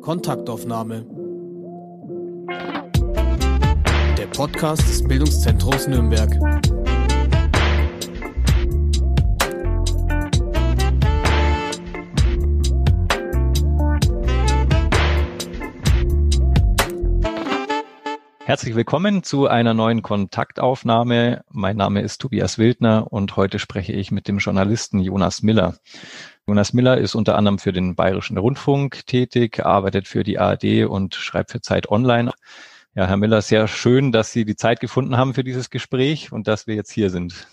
Kontaktaufnahme. Der Podcast des Bildungszentrums Nürnberg. Herzlich willkommen zu einer neuen Kontaktaufnahme. Mein Name ist Tobias Wildner und heute spreche ich mit dem Journalisten Jonas Miller. Jonas Miller ist unter anderem für den Bayerischen Rundfunk tätig, arbeitet für die ARD und schreibt für Zeit Online. Ja, Herr Miller, sehr schön, dass Sie die Zeit gefunden haben für dieses Gespräch und dass wir jetzt hier sind.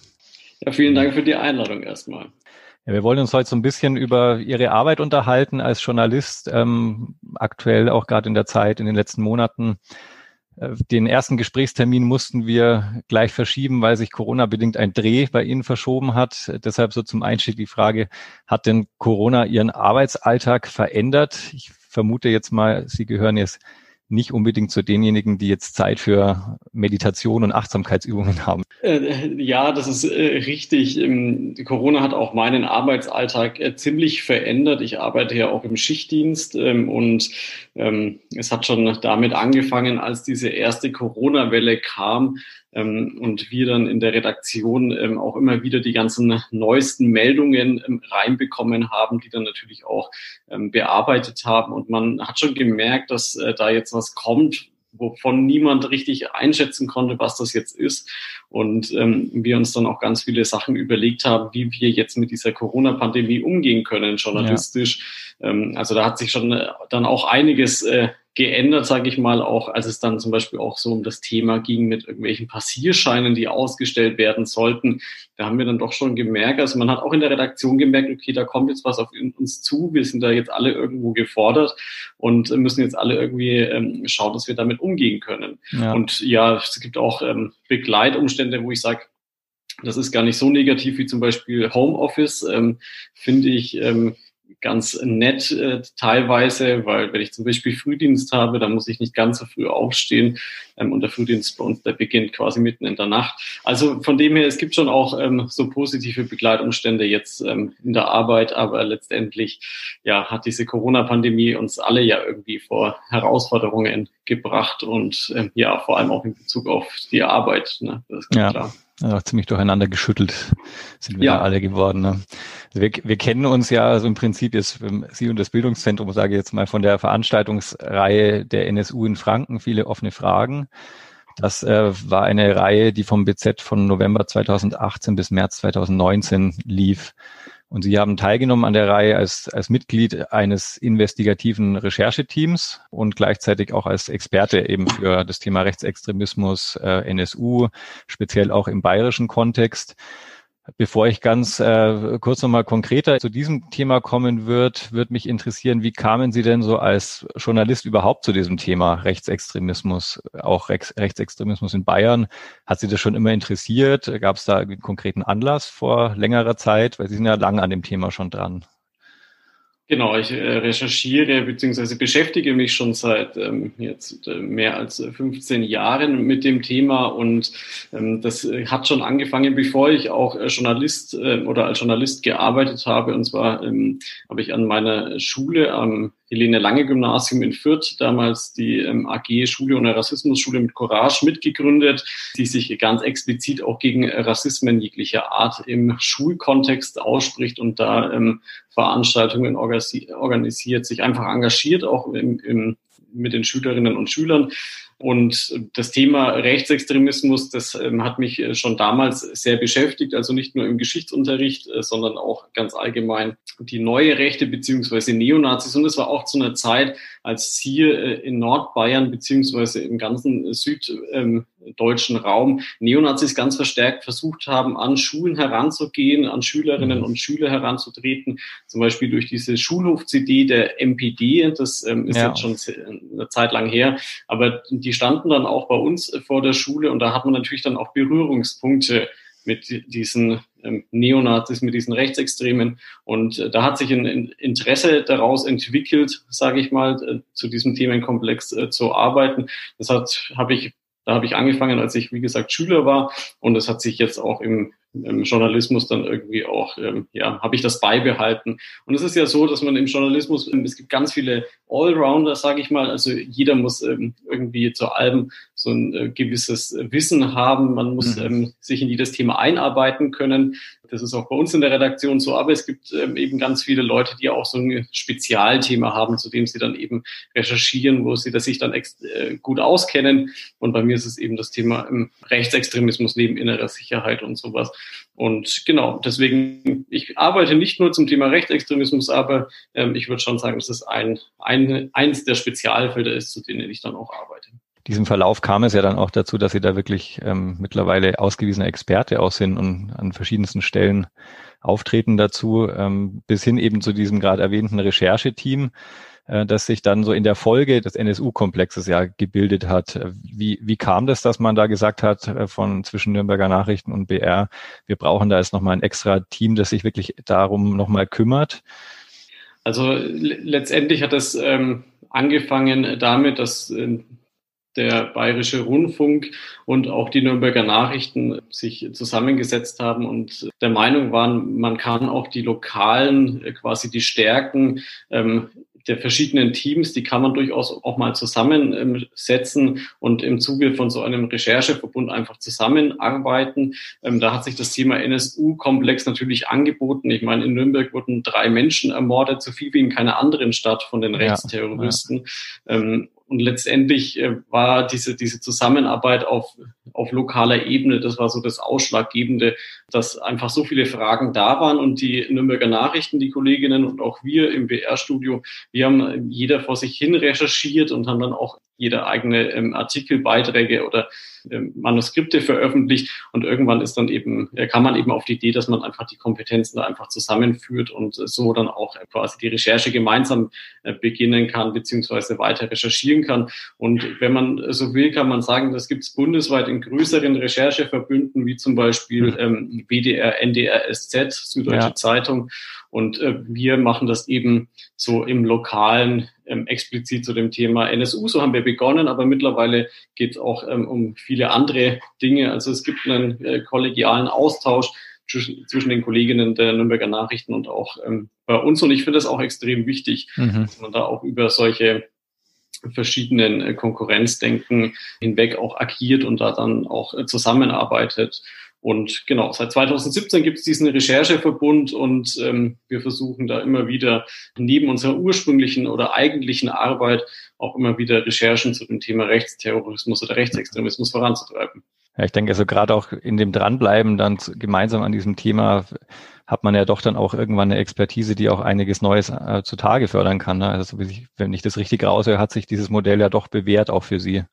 Ja, vielen Dank für die Einladung erstmal. Ja, wir wollen uns heute so ein bisschen über Ihre Arbeit unterhalten als Journalist, ähm, aktuell auch gerade in der Zeit, in den letzten Monaten. Äh, den ersten Gesprächstermin mussten wir gleich verschieben, weil sich Corona-bedingt ein Dreh bei Ihnen verschoben hat. Deshalb so zum Einstieg die Frage, hat denn Corona Ihren Arbeitsalltag verändert? Ich vermute jetzt mal, Sie gehören jetzt nicht unbedingt zu denjenigen, die jetzt Zeit für Meditation und Achtsamkeitsübungen haben. Äh, ja, das ist äh, richtig. Ähm, Corona hat auch meinen Arbeitsalltag äh, ziemlich verändert. Ich arbeite ja auch im Schichtdienst ähm, und ähm, es hat schon damit angefangen, als diese erste Corona-Welle kam, und wir dann in der Redaktion ähm, auch immer wieder die ganzen neuesten Meldungen ähm, reinbekommen haben, die dann natürlich auch ähm, bearbeitet haben. Und man hat schon gemerkt, dass äh, da jetzt was kommt, wovon niemand richtig einschätzen konnte, was das jetzt ist. Und ähm, wir uns dann auch ganz viele Sachen überlegt haben, wie wir jetzt mit dieser Corona-Pandemie umgehen können, journalistisch. Ja. Ähm, also da hat sich schon äh, dann auch einiges äh, geändert, sage ich mal, auch als es dann zum Beispiel auch so um das Thema ging mit irgendwelchen Passierscheinen, die ausgestellt werden sollten. Da haben wir dann doch schon gemerkt, also man hat auch in der Redaktion gemerkt, okay, da kommt jetzt was auf uns zu, wir sind da jetzt alle irgendwo gefordert und müssen jetzt alle irgendwie ähm, schauen, dass wir damit umgehen können. Ja. Und ja, es gibt auch ähm, Begleitumstände, wo ich sage, das ist gar nicht so negativ wie zum Beispiel Homeoffice, ähm, finde ich, ähm, ganz nett äh, teilweise, weil wenn ich zum Beispiel Frühdienst habe, dann muss ich nicht ganz so früh aufstehen ähm, und der Frühdienst bei uns, der beginnt quasi mitten in der Nacht. Also von dem her, es gibt schon auch ähm, so positive Begleitumstände jetzt ähm, in der Arbeit, aber letztendlich ja hat diese Corona-Pandemie uns alle ja irgendwie vor Herausforderungen gebracht und ähm, ja vor allem auch in Bezug auf die Arbeit. Ne? Das ist ja. klar auch ziemlich durcheinander geschüttelt sind wir ja. alle geworden. Ne? Also wir, wir kennen uns ja, also im Prinzip ist Sie und das Bildungszentrum, sage ich jetzt mal, von der Veranstaltungsreihe der NSU in Franken, viele offene Fragen. Das äh, war eine Reihe, die vom BZ von November 2018 bis März 2019 lief. Und Sie haben teilgenommen an der Reihe als, als Mitglied eines investigativen Rechercheteams und gleichzeitig auch als Experte eben für das Thema Rechtsextremismus, äh, NSU, speziell auch im bayerischen Kontext. Bevor ich ganz äh, kurz nochmal konkreter zu diesem Thema kommen wird, wird mich interessieren, wie kamen Sie denn so als Journalist überhaupt zu diesem Thema Rechtsextremismus, auch Rex Rechtsextremismus in Bayern? Hat Sie das schon immer interessiert? Gab es da einen konkreten Anlass vor längerer Zeit? Weil Sie sind ja lange an dem Thema schon dran. Genau, ich äh, recherchiere bzw. beschäftige mich schon seit ähm, jetzt äh, mehr als 15 Jahren mit dem Thema und ähm, das äh, hat schon angefangen, bevor ich auch äh, Journalist äh, oder als Journalist gearbeitet habe. Und zwar ähm, habe ich an meiner Schule am Helene Lange Gymnasium in Fürth, damals die ähm, AG Schule und Rassismusschule mit Courage mitgegründet, die sich ganz explizit auch gegen Rassismen jeglicher Art im Schulkontext ausspricht und da ähm, Veranstaltungen organisiert, sich einfach engagiert, auch im, im, mit den Schülerinnen und Schülern. Und das Thema Rechtsextremismus, das ähm, hat mich äh, schon damals sehr beschäftigt, also nicht nur im Geschichtsunterricht, äh, sondern auch ganz allgemein die neue Rechte beziehungsweise Neonazis. Und es war auch zu einer Zeit, als hier äh, in Nordbayern beziehungsweise im ganzen süddeutschen Raum Neonazis ganz verstärkt versucht haben, an Schulen heranzugehen, an Schülerinnen mhm. und Schüler heranzutreten, zum Beispiel durch diese Schulhof-CD der MPD, das ähm, ist ja. jetzt schon eine Zeit lang her, aber die standen dann auch bei uns vor der Schule und da hat man natürlich dann auch Berührungspunkte mit diesen ähm, Neonazis, mit diesen Rechtsextremen. Und äh, da hat sich ein, ein Interesse daraus entwickelt, sage ich mal, äh, zu diesem Themenkomplex äh, zu arbeiten. Das hat, habe ich, da habe ich angefangen, als ich, wie gesagt, Schüler war. Und das hat sich jetzt auch im ähm, Journalismus dann irgendwie auch, ähm, ja, habe ich das beibehalten. Und es ist ja so, dass man im Journalismus, ähm, es gibt ganz viele Allrounder, sage ich mal. Also jeder muss ähm, irgendwie zu allem so ein äh, gewisses Wissen haben. Man muss mhm. ähm, sich in jedes Thema einarbeiten können. Das ist auch bei uns in der Redaktion so. Aber es gibt ähm, eben ganz viele Leute, die auch so ein Spezialthema haben, zu dem sie dann eben recherchieren, wo sie das sich dann äh, gut auskennen. Und bei mir ist es eben das Thema ähm, Rechtsextremismus neben innerer Sicherheit und sowas. Und genau, deswegen, ich arbeite nicht nur zum Thema Rechtsextremismus, aber ähm, ich würde schon sagen, dass es ein, ein, eins der Spezialfelder ist, zu denen ich dann auch arbeite. Diesem Verlauf kam es ja dann auch dazu, dass Sie da wirklich ähm, mittlerweile ausgewiesene Experte auch sind und an verschiedensten Stellen auftreten dazu, ähm, bis hin eben zu diesem gerade erwähnten Rechercheteam. Äh, das sich dann so in der Folge des NSU-Komplexes ja gebildet hat. Wie, wie kam das, dass man da gesagt hat äh, von zwischen Nürnberger Nachrichten und BR, wir brauchen da jetzt nochmal ein extra Team, das sich wirklich darum nochmal kümmert? Also letztendlich hat es ähm, angefangen damit, dass äh, der Bayerische Rundfunk und auch die Nürnberger Nachrichten sich zusammengesetzt haben und der Meinung waren, man kann auch die lokalen, quasi die Stärken ähm, der verschiedenen Teams, die kann man durchaus auch mal zusammensetzen und im Zuge von so einem Rechercheverbund einfach zusammenarbeiten. Ähm, da hat sich das Thema NSU-Komplex natürlich angeboten. Ich meine, in Nürnberg wurden drei Menschen ermordet, so viel wie in keiner anderen Stadt von den Rechtsterroristen. Ja, ja. Und letztendlich äh, war diese, diese Zusammenarbeit auf, auf lokaler Ebene, das war so das Ausschlaggebende, dass einfach so viele Fragen da waren. Und die Nürnberger Nachrichten, die Kolleginnen und auch wir im BR-Studio, wir haben jeder vor sich hin recherchiert und haben dann auch jeder eigene ähm, Artikel, Beiträge oder ähm, Manuskripte veröffentlicht und irgendwann ist dann eben, äh, kann man eben auf die Idee, dass man einfach die Kompetenzen da einfach zusammenführt und äh, so dann auch äh, quasi die Recherche gemeinsam äh, beginnen kann, beziehungsweise weiter recherchieren kann. Und wenn man so will, kann man sagen, das gibt es bundesweit in größeren Rechercheverbünden, wie zum Beispiel mhm. ähm, WDR, NDR, SZ, Süddeutsche ja. Zeitung. Und äh, wir machen das eben so im lokalen ähm, explizit zu dem Thema NSU. So haben wir begonnen, aber mittlerweile geht es auch ähm, um viele andere Dinge. Also es gibt einen äh, kollegialen Austausch zwischen, zwischen den Kolleginnen der Nürnberger Nachrichten und auch ähm, bei uns. Und ich finde es auch extrem wichtig, mhm. dass man da auch über solche verschiedenen äh, Konkurrenzdenken hinweg auch agiert und da dann auch äh, zusammenarbeitet. Und genau, seit 2017 gibt es diesen Rechercheverbund und ähm, wir versuchen da immer wieder neben unserer ursprünglichen oder eigentlichen Arbeit auch immer wieder Recherchen zu dem Thema Rechtsterrorismus oder Rechtsextremismus voranzutreiben. Ja, ich denke also gerade auch in dem Dranbleiben dann gemeinsam an diesem Thema hat man ja doch dann auch irgendwann eine Expertise, die auch einiges Neues äh, zutage fördern kann. Ne? Also wenn ich das richtig raushöre, hat sich dieses Modell ja doch bewährt auch für Sie.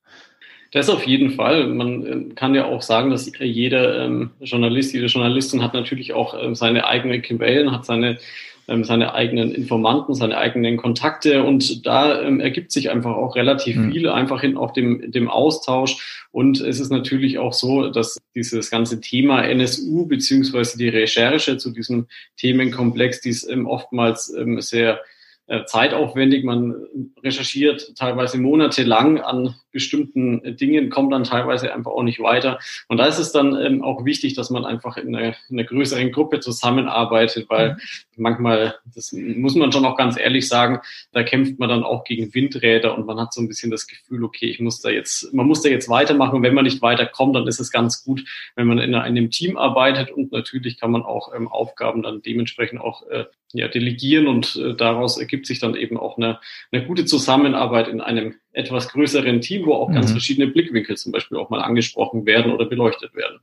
Das auf jeden Fall. Man äh, kann ja auch sagen, dass jeder ähm, Journalist, jede Journalistin hat natürlich auch ähm, seine eigenen Quellen, hat seine ähm, seine eigenen Informanten, seine eigenen Kontakte und da ähm, ergibt sich einfach auch relativ mhm. viel einfach in auch dem, dem Austausch und es ist natürlich auch so, dass dieses ganze Thema NSU beziehungsweise die Recherche zu diesem Themenkomplex, die ist ähm, oftmals ähm, sehr äh, zeitaufwendig. Man recherchiert teilweise monatelang an bestimmten Dingen, kommt dann teilweise einfach auch nicht weiter. Und da ist es dann ähm, auch wichtig, dass man einfach in einer, in einer größeren Gruppe zusammenarbeitet, weil mhm. manchmal, das muss man schon auch ganz ehrlich sagen, da kämpft man dann auch gegen Windräder und man hat so ein bisschen das Gefühl, okay, ich muss da jetzt, man muss da jetzt weitermachen. Und wenn man nicht weiterkommt, dann ist es ganz gut, wenn man in einem Team arbeitet und natürlich kann man auch ähm, Aufgaben dann dementsprechend auch äh, ja, delegieren und äh, daraus ergibt sich dann eben auch eine, eine gute Zusammenarbeit in einem etwas größeren Team, wo auch mhm. ganz verschiedene Blickwinkel zum Beispiel auch mal angesprochen werden oder beleuchtet werden.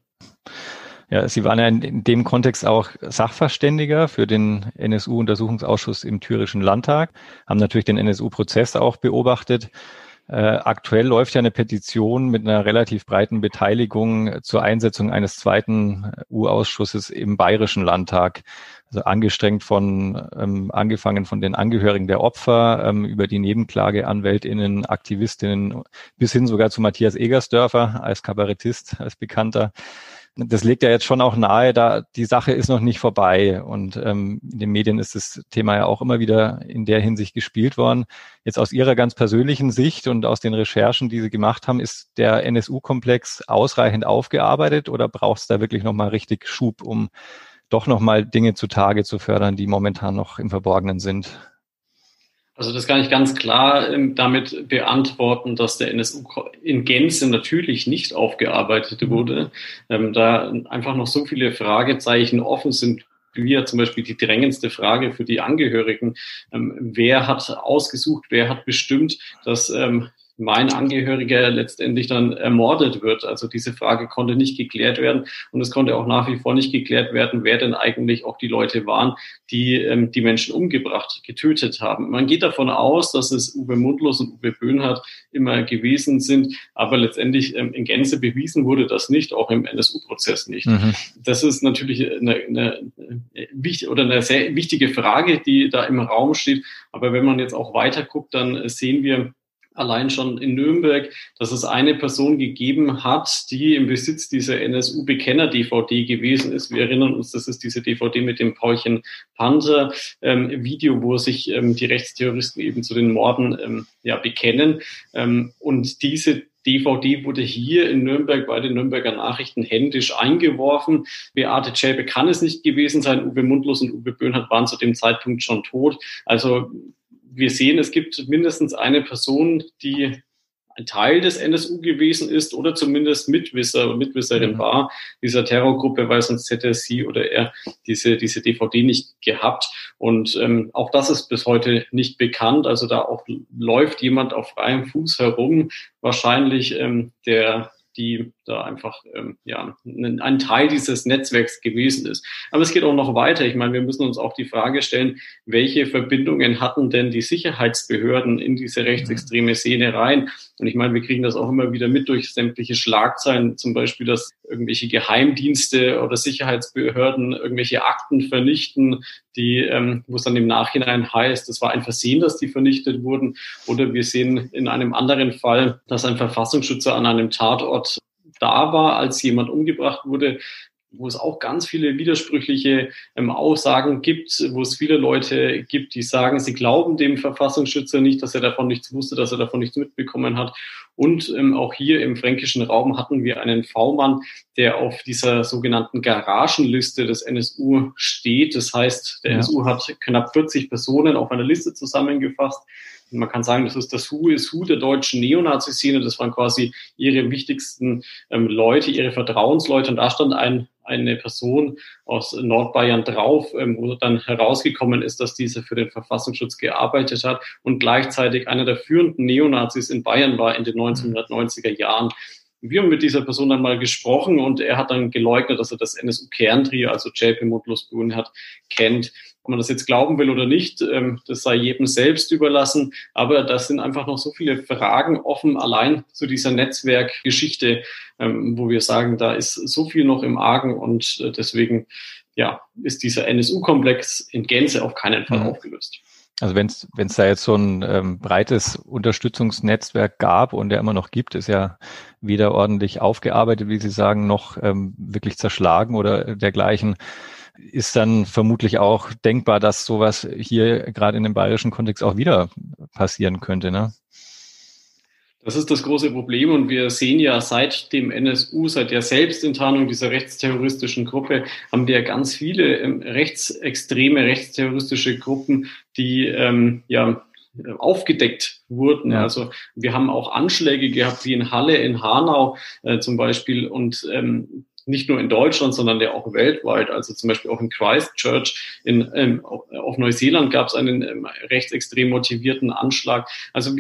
Ja, Sie waren ja in, dem Kontext auch Sachverständiger für den NSU-Untersuchungsausschuss im Thürischen Landtag, haben natürlich den NSU-Prozess auch beobachtet. Äh, aktuell läuft ja eine Petition mit einer relativ breiten Beteiligung zur Einsetzung eines zweiten U-Ausschusses im Bayerischen Landtag also angestrengt von, ähm, angefangen von den Angehörigen der Opfer ähm, über die Nebenklageanwältinnen, Aktivistinnen bis hin sogar zu Matthias Egersdörfer als Kabarettist, als Bekannter. das legt ja jetzt schon auch nahe, da die Sache ist noch nicht vorbei. Und ähm, in den Medien ist das Thema ja auch immer wieder in der Hinsicht gespielt worden. Jetzt aus Ihrer ganz persönlichen Sicht und aus den Recherchen, die Sie gemacht haben, ist der NSU-Komplex ausreichend aufgearbeitet oder braucht es da wirklich nochmal richtig Schub, um doch nochmal Dinge zutage zu fördern, die momentan noch im Verborgenen sind? Also das kann ich ganz klar ähm, damit beantworten, dass der NSU in Gänze natürlich nicht aufgearbeitet wurde, ähm, da einfach noch so viele Fragezeichen offen sind, wie ja zum Beispiel die drängendste Frage für die Angehörigen. Ähm, wer hat ausgesucht, wer hat bestimmt, dass ähm, mein Angehöriger letztendlich dann ermordet wird. Also diese Frage konnte nicht geklärt werden und es konnte auch nach wie vor nicht geklärt werden, wer denn eigentlich auch die Leute waren, die ähm, die Menschen umgebracht, getötet haben. Man geht davon aus, dass es Uwe Mundlos und Uwe Böhnhardt immer gewesen sind, aber letztendlich ähm, in Gänze bewiesen wurde das nicht, auch im NSU-Prozess nicht. Mhm. Das ist natürlich eine, eine, eine, oder eine sehr wichtige Frage, die da im Raum steht. Aber wenn man jetzt auch weiter guckt, dann sehen wir, allein schon in Nürnberg, dass es eine Person gegeben hat, die im Besitz dieser NSU-Bekenner-DVD gewesen ist. Wir erinnern uns, das ist diese DVD mit dem Paulchen Panther ähm, Video, wo sich ähm, die Rechtsterroristen eben zu den Morden ähm, ja, bekennen. Ähm, und diese DVD wurde hier in Nürnberg bei den Nürnberger Nachrichten händisch eingeworfen. Beate Zschäpe kann es nicht gewesen sein. Uwe Mundlos und Uwe Böhnhardt waren zu dem Zeitpunkt schon tot. Also wir sehen, es gibt mindestens eine Person, die ein Teil des NSU gewesen ist oder zumindest Mitwisser, Mitwisserin mhm. war dieser Terrorgruppe, weil sonst hätte sie oder er diese, diese DVD nicht gehabt. Und ähm, auch das ist bis heute nicht bekannt. Also da auch läuft jemand auf freiem Fuß herum, wahrscheinlich ähm, der die da einfach ähm, ja, ein Teil dieses Netzwerks gewesen ist. Aber es geht auch noch weiter. Ich meine, wir müssen uns auch die Frage stellen, welche Verbindungen hatten denn die Sicherheitsbehörden in diese rechtsextreme Szene rein? Und ich meine, wir kriegen das auch immer wieder mit durch sämtliche Schlagzeilen, zum Beispiel, dass irgendwelche Geheimdienste oder Sicherheitsbehörden irgendwelche Akten vernichten, die, ähm, wo es dann im Nachhinein heißt, es war ein Versehen, dass die vernichtet wurden. Oder wir sehen in einem anderen Fall, dass ein Verfassungsschützer an einem Tatort da war, als jemand umgebracht wurde, wo es auch ganz viele widersprüchliche ähm, Aussagen gibt, wo es viele Leute gibt, die sagen, sie glauben dem Verfassungsschützer nicht, dass er davon nichts wusste, dass er davon nichts mitbekommen hat. Und ähm, auch hier im fränkischen Raum hatten wir einen V-Mann, der auf dieser sogenannten Garagenliste des NSU steht. Das heißt, der ja. NSU hat knapp 40 Personen auf einer Liste zusammengefasst man kann sagen, das ist das Who is Who der deutschen Neonazi-Szene. Das waren quasi ihre wichtigsten ähm, Leute, ihre Vertrauensleute. Und da stand ein, eine Person aus Nordbayern drauf, ähm, wo dann herausgekommen ist, dass diese für den Verfassungsschutz gearbeitet hat und gleichzeitig einer der führenden Neonazis in Bayern war in den 1990er Jahren. Wir haben mit dieser Person dann mal gesprochen und er hat dann geleugnet, dass er das NSU-Kerntrio, also JP Mutlos hat, kennt. Ob man das jetzt glauben will oder nicht, ähm, das sei jedem selbst überlassen. Aber da sind einfach noch so viele Fragen offen, allein zu dieser Netzwerkgeschichte, ähm, wo wir sagen, da ist so viel noch im Argen und äh, deswegen ja, ist dieser NSU-Komplex in Gänze auf keinen Fall mhm. aufgelöst. Also wenn es da jetzt so ein ähm, breites Unterstützungsnetzwerk gab und der immer noch gibt, ist ja weder ordentlich aufgearbeitet, wie Sie sagen, noch ähm, wirklich zerschlagen oder dergleichen ist dann vermutlich auch denkbar, dass sowas hier gerade in dem bayerischen Kontext auch wieder passieren könnte. Ne? Das ist das große Problem und wir sehen ja seit dem NSU, seit der Selbstenttarnung dieser rechtsterroristischen Gruppe, haben wir ganz viele ähm, rechtsextreme, rechtsterroristische Gruppen, die ähm, ja aufgedeckt wurden. Ja. Also wir haben auch Anschläge gehabt, wie in Halle, in Hanau äh, zum Beispiel. Und ähm, nicht nur in Deutschland, sondern ja auch weltweit. Also zum Beispiel auch in Christchurch in, ähm, auf Neuseeland gab es einen ähm, rechtsextrem motivierten Anschlag. Also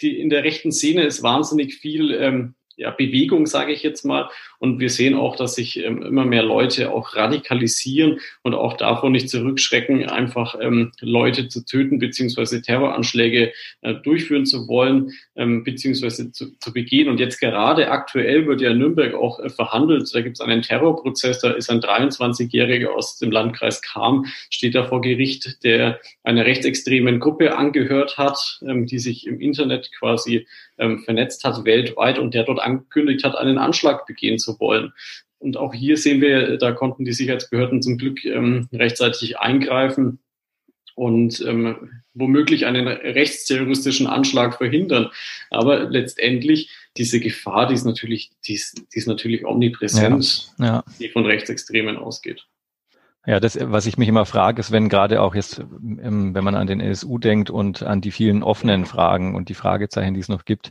die, in der rechten Szene ist wahnsinnig viel ähm, ja, Bewegung, sage ich jetzt mal. Und wir sehen auch, dass sich ähm, immer mehr Leute auch radikalisieren und auch davon nicht zurückschrecken, einfach ähm, Leute zu töten beziehungsweise Terroranschläge äh, durchführen zu wollen ähm, beziehungsweise zu, zu begehen. Und jetzt gerade aktuell wird ja in Nürnberg auch äh, verhandelt. Da gibt es einen Terrorprozess. Da ist ein 23-Jähriger aus dem Landkreis Kam, steht da vor Gericht, der einer rechtsextremen Gruppe angehört hat, ähm, die sich im Internet quasi ähm, vernetzt hat weltweit und der dort angekündigt hat, einen Anschlag begehen zu wollen. und auch hier sehen wir, da konnten die Sicherheitsbehörden zum Glück ähm, rechtzeitig eingreifen und ähm, womöglich einen rechtsterroristischen Anschlag verhindern. Aber letztendlich diese Gefahr, die ist natürlich, die ist, die ist natürlich omnipräsent, ja, ja. die von Rechtsextremen ausgeht. Ja, das, was ich mich immer frage, ist, wenn gerade auch jetzt, ähm, wenn man an den NSU denkt und an die vielen offenen Fragen und die Fragezeichen, die es noch gibt,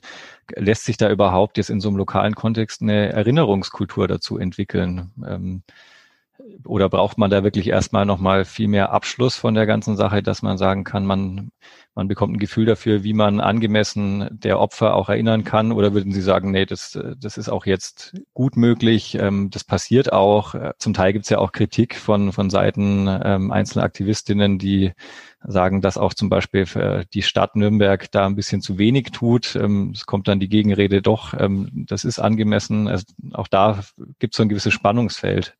lässt sich da überhaupt jetzt in so einem lokalen Kontext eine Erinnerungskultur dazu entwickeln? Oder braucht man da wirklich erstmal nochmal viel mehr Abschluss von der ganzen Sache, dass man sagen kann, man, man bekommt ein Gefühl dafür, wie man angemessen der Opfer auch erinnern kann? Oder würden Sie sagen, nee, das, das ist auch jetzt gut möglich, ähm, das passiert auch. Zum Teil gibt es ja auch Kritik von, von Seiten ähm, einzelner Aktivistinnen, die sagen, dass auch zum Beispiel die Stadt Nürnberg da ein bisschen zu wenig tut. Ähm, es kommt dann die Gegenrede doch, das ist angemessen. Also auch da gibt es so ein gewisses Spannungsfeld.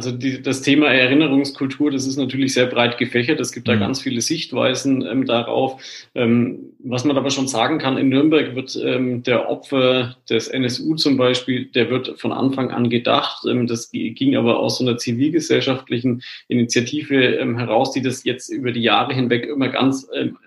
Also die, das Thema Erinnerungskultur, das ist natürlich sehr breit gefächert. Es gibt da mhm. ganz viele Sichtweisen ähm, darauf. Ähm, was man aber schon sagen kann, in Nürnberg wird ähm, der Opfer des NSU zum Beispiel, der wird von Anfang an gedacht. Ähm, das ging aber aus so einer zivilgesellschaftlichen Initiative ähm, heraus, die das jetzt über die Jahre hinweg immer ganz ähm,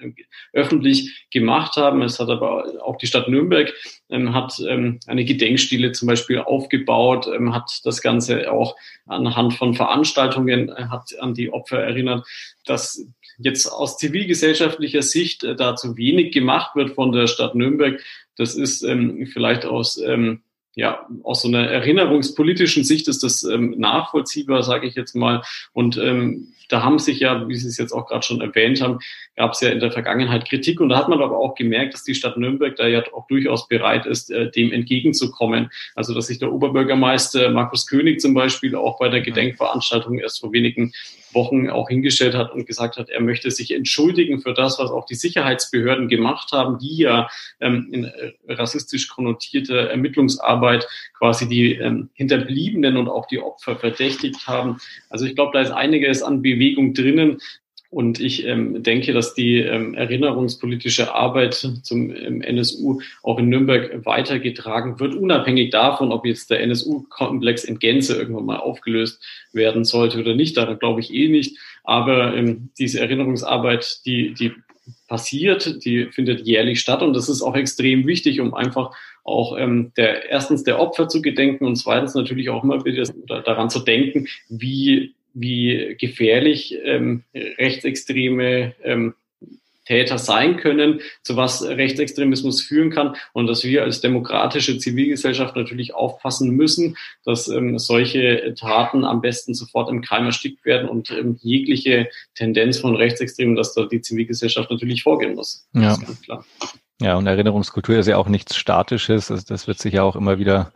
öffentlich gemacht haben. Es hat aber auch die Stadt Nürnberg hat eine Gedenkstele zum Beispiel aufgebaut, hat das Ganze auch anhand von Veranstaltungen äh, hat an die Opfer erinnert, dass jetzt aus zivilgesellschaftlicher Sicht äh, da wenig gemacht wird von der Stadt Nürnberg. Das ist ähm, vielleicht aus ähm, ja, aus so einer erinnerungspolitischen Sicht ist das ähm, nachvollziehbar, sage ich jetzt mal. Und ähm, da haben sich ja, wie Sie es jetzt auch gerade schon erwähnt haben, gab es ja in der Vergangenheit Kritik. Und da hat man aber auch gemerkt, dass die Stadt Nürnberg da ja auch durchaus bereit ist, äh, dem entgegenzukommen. Also dass sich der Oberbürgermeister Markus König zum Beispiel auch bei der Gedenkveranstaltung erst vor wenigen Wochen auch hingestellt hat und gesagt hat, er möchte sich entschuldigen für das, was auch die Sicherheitsbehörden gemacht haben, die ja ähm, in äh, rassistisch konnotierte Ermittlungsarbeit quasi die ähm, Hinterbliebenen und auch die Opfer verdächtigt haben. Also ich glaube, da ist einiges an Bewegung drinnen. Und ich ähm, denke, dass die ähm, erinnerungspolitische Arbeit zum ähm, NSU auch in Nürnberg weitergetragen wird, unabhängig davon, ob jetzt der NSU-Komplex in Gänze irgendwann mal aufgelöst werden sollte oder nicht. Daran glaube ich eh nicht. Aber ähm, diese Erinnerungsarbeit, die, die passiert, die findet jährlich statt und das ist auch extrem wichtig, um einfach auch ähm, der erstens der Opfer zu gedenken und zweitens natürlich auch immer wieder daran zu denken, wie wie gefährlich ähm, rechtsextreme ähm, Täter sein können, zu was Rechtsextremismus führen kann und dass wir als demokratische Zivilgesellschaft natürlich aufpassen müssen, dass ähm, solche Taten am besten sofort im Keim erstickt werden und ähm, jegliche Tendenz von Rechtsextremen, dass da die Zivilgesellschaft natürlich vorgehen muss. Ja. Das ist ganz klar. Ja, und Erinnerungskultur ist ja auch nichts Statisches. Also das wird sich ja auch immer wieder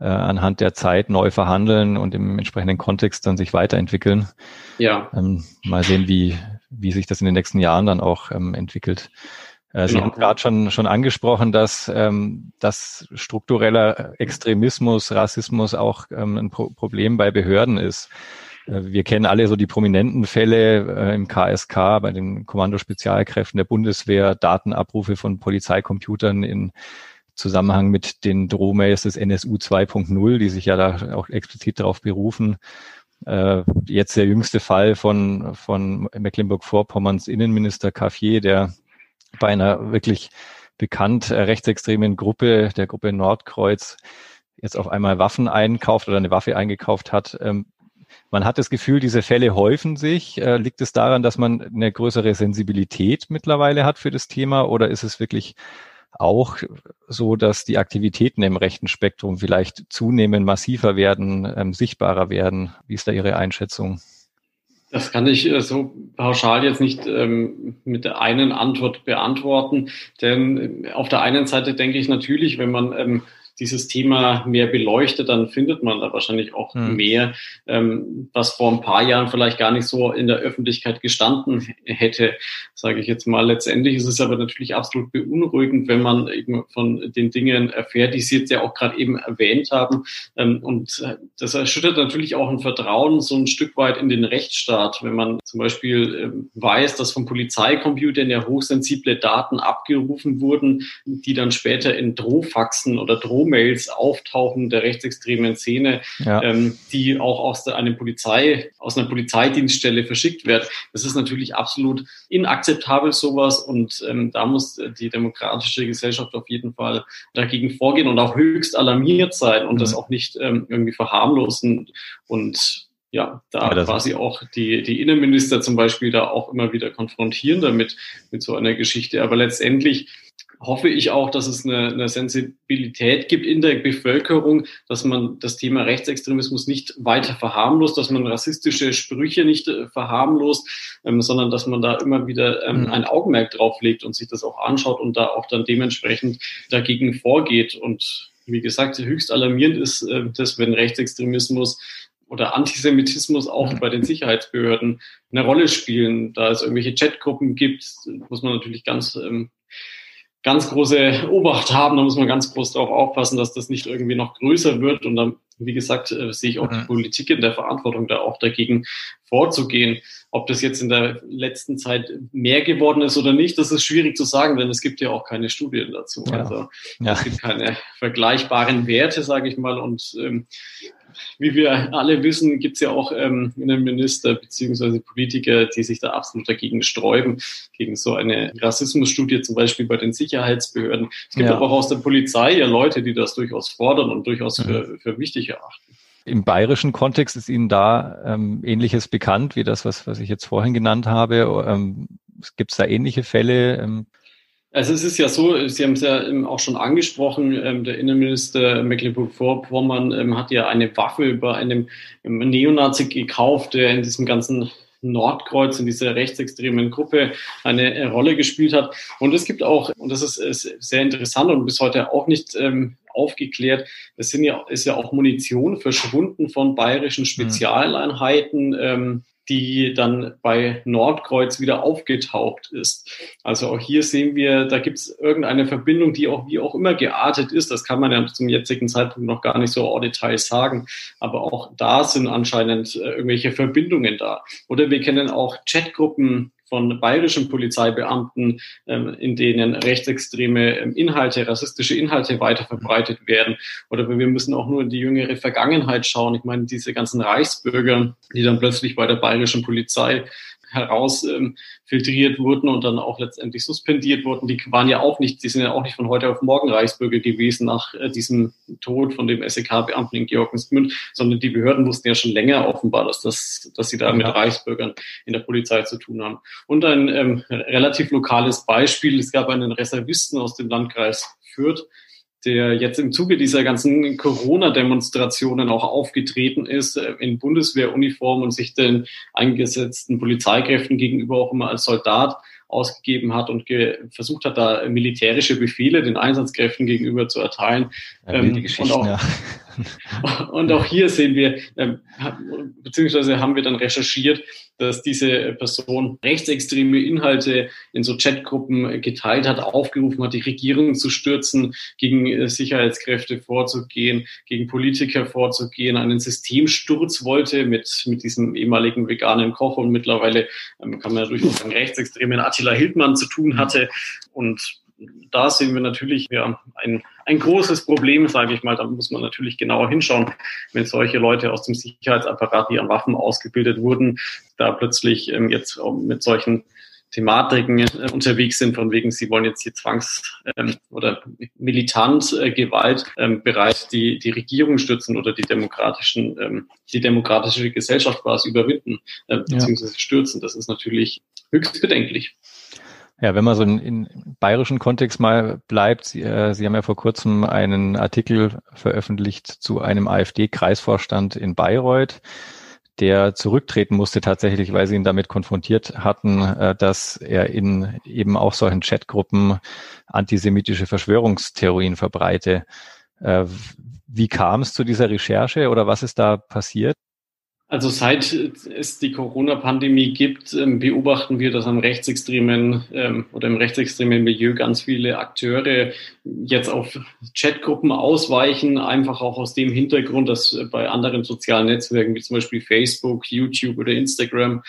äh, anhand der Zeit neu verhandeln und im entsprechenden Kontext dann sich weiterentwickeln. Ja. Ähm, mal sehen, wie, wie sich das in den nächsten Jahren dann auch ähm, entwickelt. Äh, Sie genau. haben gerade schon, schon angesprochen, dass, ähm, dass struktureller Extremismus, Rassismus auch ähm, ein Pro Problem bei Behörden ist. Äh, wir kennen alle so die prominenten Fälle äh, im KSK, bei den Kommandospezialkräften der Bundeswehr, Datenabrufe von Polizeicomputern in Zusammenhang mit den Drohmails des NSU 2.0, die sich ja da auch explizit darauf berufen. Äh, jetzt der jüngste Fall von, von Mecklenburg-Vorpommerns Innenminister Caffier, der bei einer wirklich bekannt äh, rechtsextremen Gruppe, der Gruppe Nordkreuz, jetzt auf einmal Waffen einkauft oder eine Waffe eingekauft hat. Ähm, man hat das Gefühl, diese Fälle häufen sich. Äh, liegt es daran, dass man eine größere Sensibilität mittlerweile hat für das Thema oder ist es wirklich auch so, dass die Aktivitäten im rechten Spektrum vielleicht zunehmend massiver werden, ähm, sichtbarer werden. Wie ist da Ihre Einschätzung? Das kann ich äh, so pauschal jetzt nicht ähm, mit der einen Antwort beantworten, denn äh, auf der einen Seite denke ich natürlich, wenn man ähm, dieses Thema mehr beleuchtet, dann findet man da wahrscheinlich auch hm. mehr, ähm, was vor ein paar Jahren vielleicht gar nicht so in der Öffentlichkeit gestanden hätte, sage ich jetzt mal. Letztendlich ist es aber natürlich absolut beunruhigend, wenn man eben von den Dingen erfährt, die Sie jetzt ja auch gerade eben erwähnt haben. Ähm, und äh, das erschüttert natürlich auch ein Vertrauen so ein Stück weit in den Rechtsstaat, wenn man zum Beispiel ähm, weiß, dass von Polizeicomputern ja hochsensible Daten abgerufen wurden, die dann später in Drohfaxen oder Droh Drohmails auftauchen der rechtsextremen Szene, ja. ähm, die auch aus der, einer Polizei, aus einer Polizeidienststelle verschickt wird. Das ist natürlich absolut inakzeptabel sowas und ähm, da muss die demokratische Gesellschaft auf jeden Fall dagegen vorgehen und auch höchst alarmiert sein und mhm. das auch nicht ähm, irgendwie verharmlosen und ja, da ja, quasi auch die, die Innenminister zum Beispiel da auch immer wieder konfrontieren damit, mit so einer Geschichte. Aber letztendlich hoffe ich auch, dass es eine, eine Sensibilität gibt in der Bevölkerung, dass man das Thema Rechtsextremismus nicht weiter verharmlost, dass man rassistische Sprüche nicht äh, verharmlost, ähm, sondern dass man da immer wieder ähm, mhm. ein Augenmerk drauf legt und sich das auch anschaut und da auch dann dementsprechend dagegen vorgeht. Und wie gesagt, höchst alarmierend ist äh, das, wenn Rechtsextremismus oder Antisemitismus auch mhm. bei den Sicherheitsbehörden eine Rolle spielen. Da es irgendwelche Chatgruppen gibt, muss man natürlich ganz, ähm, ganz große Obacht haben. Da muss man ganz groß darauf aufpassen, dass das nicht irgendwie noch größer wird. Und dann, wie gesagt, äh, sehe ich auch mhm. die Politik in der Verantwortung, da auch dagegen vorzugehen. Ob das jetzt in der letzten Zeit mehr geworden ist oder nicht, das ist schwierig zu sagen, denn es gibt ja auch keine Studien dazu. Ja. Also ja. es gibt keine vergleichbaren Werte, sage ich mal. Und ähm, wie wir alle wissen, gibt es ja auch ähm, Minister beziehungsweise Politiker, die sich da absolut dagegen sträuben, gegen so eine Rassismusstudie, zum Beispiel bei den Sicherheitsbehörden. Es gibt ja. aber auch aus der Polizei ja Leute, die das durchaus fordern und durchaus mhm. für, für wichtig erachten. Im bayerischen Kontext ist Ihnen da ähm, Ähnliches bekannt wie das, was, was ich jetzt vorhin genannt habe. Ähm, Gibt es da ähnliche Fälle? Ähm, also es ist ja so, Sie haben es ja auch schon angesprochen, ähm, der Innenminister Mecklenburg-Vorpommern ähm, hat ja eine Waffe bei einem Neonazi gekauft, der in diesem ganzen Nordkreuz, in dieser rechtsextremen Gruppe eine Rolle gespielt hat. Und es gibt auch, und das ist, ist sehr interessant und bis heute auch nicht ähm, aufgeklärt, es sind ja, ist ja auch Munition verschwunden von bayerischen mhm. Spezialeinheiten. Ähm, die dann bei Nordkreuz wieder aufgetaucht ist. Also auch hier sehen wir, da gibt es irgendeine Verbindung, die auch wie auch immer geartet ist. Das kann man ja zum jetzigen Zeitpunkt noch gar nicht so en Detail sagen. Aber auch da sind anscheinend äh, irgendwelche Verbindungen da. Oder wir kennen auch Chatgruppen von bayerischen Polizeibeamten, ähm, in denen rechtsextreme ähm, Inhalte, rassistische Inhalte weiter werden. Oder wir müssen auch nur in die jüngere Vergangenheit schauen. Ich meine, diese ganzen Reichsbürger, die dann plötzlich bei der bayerischen Polizei heraus ähm, wurden und dann auch letztendlich suspendiert wurden, die waren ja auch nicht, die sind ja auch nicht von heute auf morgen Reichsbürger gewesen nach äh, diesem Tod von dem SEK-Beamten in Georgensgmünd, sondern die Behörden wussten ja schon länger offenbar, dass, das, dass sie da mit Reichsbürgern in der Polizei zu tun haben. Und ein ähm, relativ lokales Beispiel, es gab einen Reservisten aus dem Landkreis Fürth, der jetzt im Zuge dieser ganzen Corona-Demonstrationen auch aufgetreten ist, äh, in Bundeswehruniform und sich den eingesetzten Polizeikräften gegenüber auch immer als Soldat ausgegeben hat und versucht hat, da militärische Befehle den Einsatzkräften gegenüber zu erteilen. Ja, ähm, und, auch, ja. und auch hier sehen wir, ähm, beziehungsweise haben wir dann recherchiert, dass diese Person rechtsextreme Inhalte in so Chatgruppen geteilt hat, aufgerufen hat, die Regierung zu stürzen, gegen äh, Sicherheitskräfte vorzugehen, gegen Politiker vorzugehen, einen Systemsturz wollte mit, mit diesem ehemaligen veganen Koch und mittlerweile ähm, kann man durchaus sagen, rechtsextremen Attila Hildmann zu tun hatte. Und da sehen wir natürlich ja, ein, ein großes Problem, sage ich mal. Da muss man natürlich genauer hinschauen, wenn solche Leute aus dem Sicherheitsapparat, die an Waffen ausgebildet wurden, da plötzlich ähm, jetzt mit solchen Thematiken äh, unterwegs sind, von wegen, sie wollen jetzt hier Zwangs- ähm, oder militant äh, Gewalt ähm, bereit die, die Regierung stützen oder die demokratischen, ähm, die demokratische Gesellschaft quasi überwinden, äh, beziehungsweise stürzen. Das ist natürlich höchst bedenklich. Ja, wenn man so in, bayerischen Kontext mal bleibt, Sie, äh, Sie haben ja vor kurzem einen Artikel veröffentlicht zu einem AfD-Kreisvorstand in Bayreuth, der zurücktreten musste tatsächlich, weil Sie ihn damit konfrontiert hatten, äh, dass er in eben auch solchen Chatgruppen antisemitische Verschwörungstheorien verbreite. Äh, wie kam es zu dieser Recherche oder was ist da passiert? Also seit es die Corona-Pandemie gibt, ähm, beobachten wir, dass am rechtsextremen ähm, oder im rechtsextremen Milieu ganz viele Akteure jetzt auf Chatgruppen ausweichen, einfach auch aus dem Hintergrund, dass bei anderen sozialen Netzwerken wie zum Beispiel Facebook, YouTube oder Instagram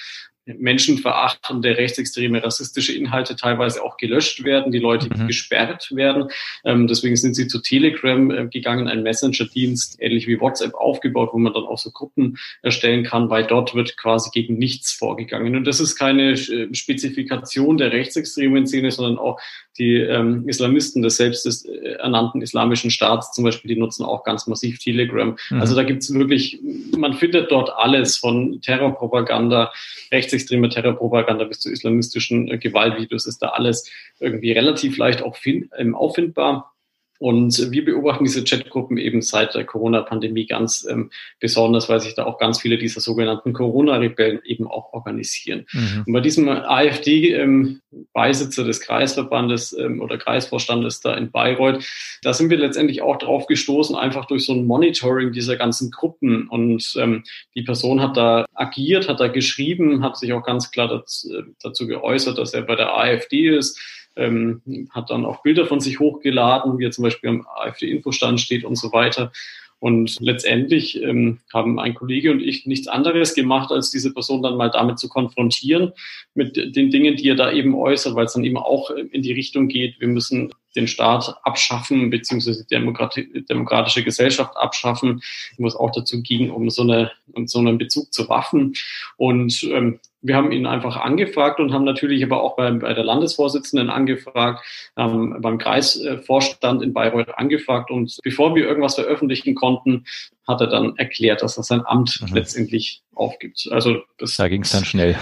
menschenverachtende, rechtsextreme, rassistische Inhalte teilweise auch gelöscht werden, die Leute mhm. gesperrt werden. Ähm, deswegen sind sie zu Telegram äh, gegangen, ein Messenger-Dienst, ähnlich wie WhatsApp aufgebaut, wo man dann auch so Gruppen erstellen kann, weil dort wird quasi gegen nichts vorgegangen. Und das ist keine äh, Spezifikation der rechtsextremen Szene, sondern auch die ähm, Islamisten des selbst des äh, ernannten islamischen Staats zum Beispiel, die nutzen auch ganz massiv Telegram. Mhm. Also da gibt's wirklich, man findet dort alles von Terrorpropaganda, rechtsextremer Terrorpropaganda bis zu islamistischen äh, Gewaltvideos ist da alles irgendwie relativ leicht auch ähm, auffindbar. Und wir beobachten diese Chatgruppen eben seit der Corona-Pandemie ganz ähm, besonders, weil sich da auch ganz viele dieser sogenannten Corona-Rebellen eben auch organisieren. Mhm. Und bei diesem AfD-Beisitzer ähm, des Kreisverbandes ähm, oder Kreisvorstandes da in Bayreuth, da sind wir letztendlich auch drauf gestoßen, einfach durch so ein Monitoring dieser ganzen Gruppen. Und ähm, die Person hat da agiert, hat da geschrieben, hat sich auch ganz klar dazu, dazu geäußert, dass er bei der AfD ist ähm, hat dann auch Bilder von sich hochgeladen, wie er zum Beispiel am AfD-Infostand steht und so weiter. Und letztendlich ähm, haben ein Kollege und ich nichts anderes gemacht, als diese Person dann mal damit zu konfrontieren, mit den Dingen, die er da eben äußert, weil es dann eben auch in die Richtung geht, wir müssen den Staat abschaffen, beziehungsweise die demokratische Gesellschaft abschaffen, wo es auch dazu ging, um so, eine, um so einen Bezug zu Waffen. Und ähm, wir haben ihn einfach angefragt und haben natürlich aber auch bei, bei der Landesvorsitzenden angefragt, ähm, beim Kreisvorstand in Bayreuth angefragt. Und bevor wir irgendwas veröffentlichen konnten, hat er dann erklärt, dass er sein Amt mhm. letztendlich aufgibt. Also das da ging es dann schnell.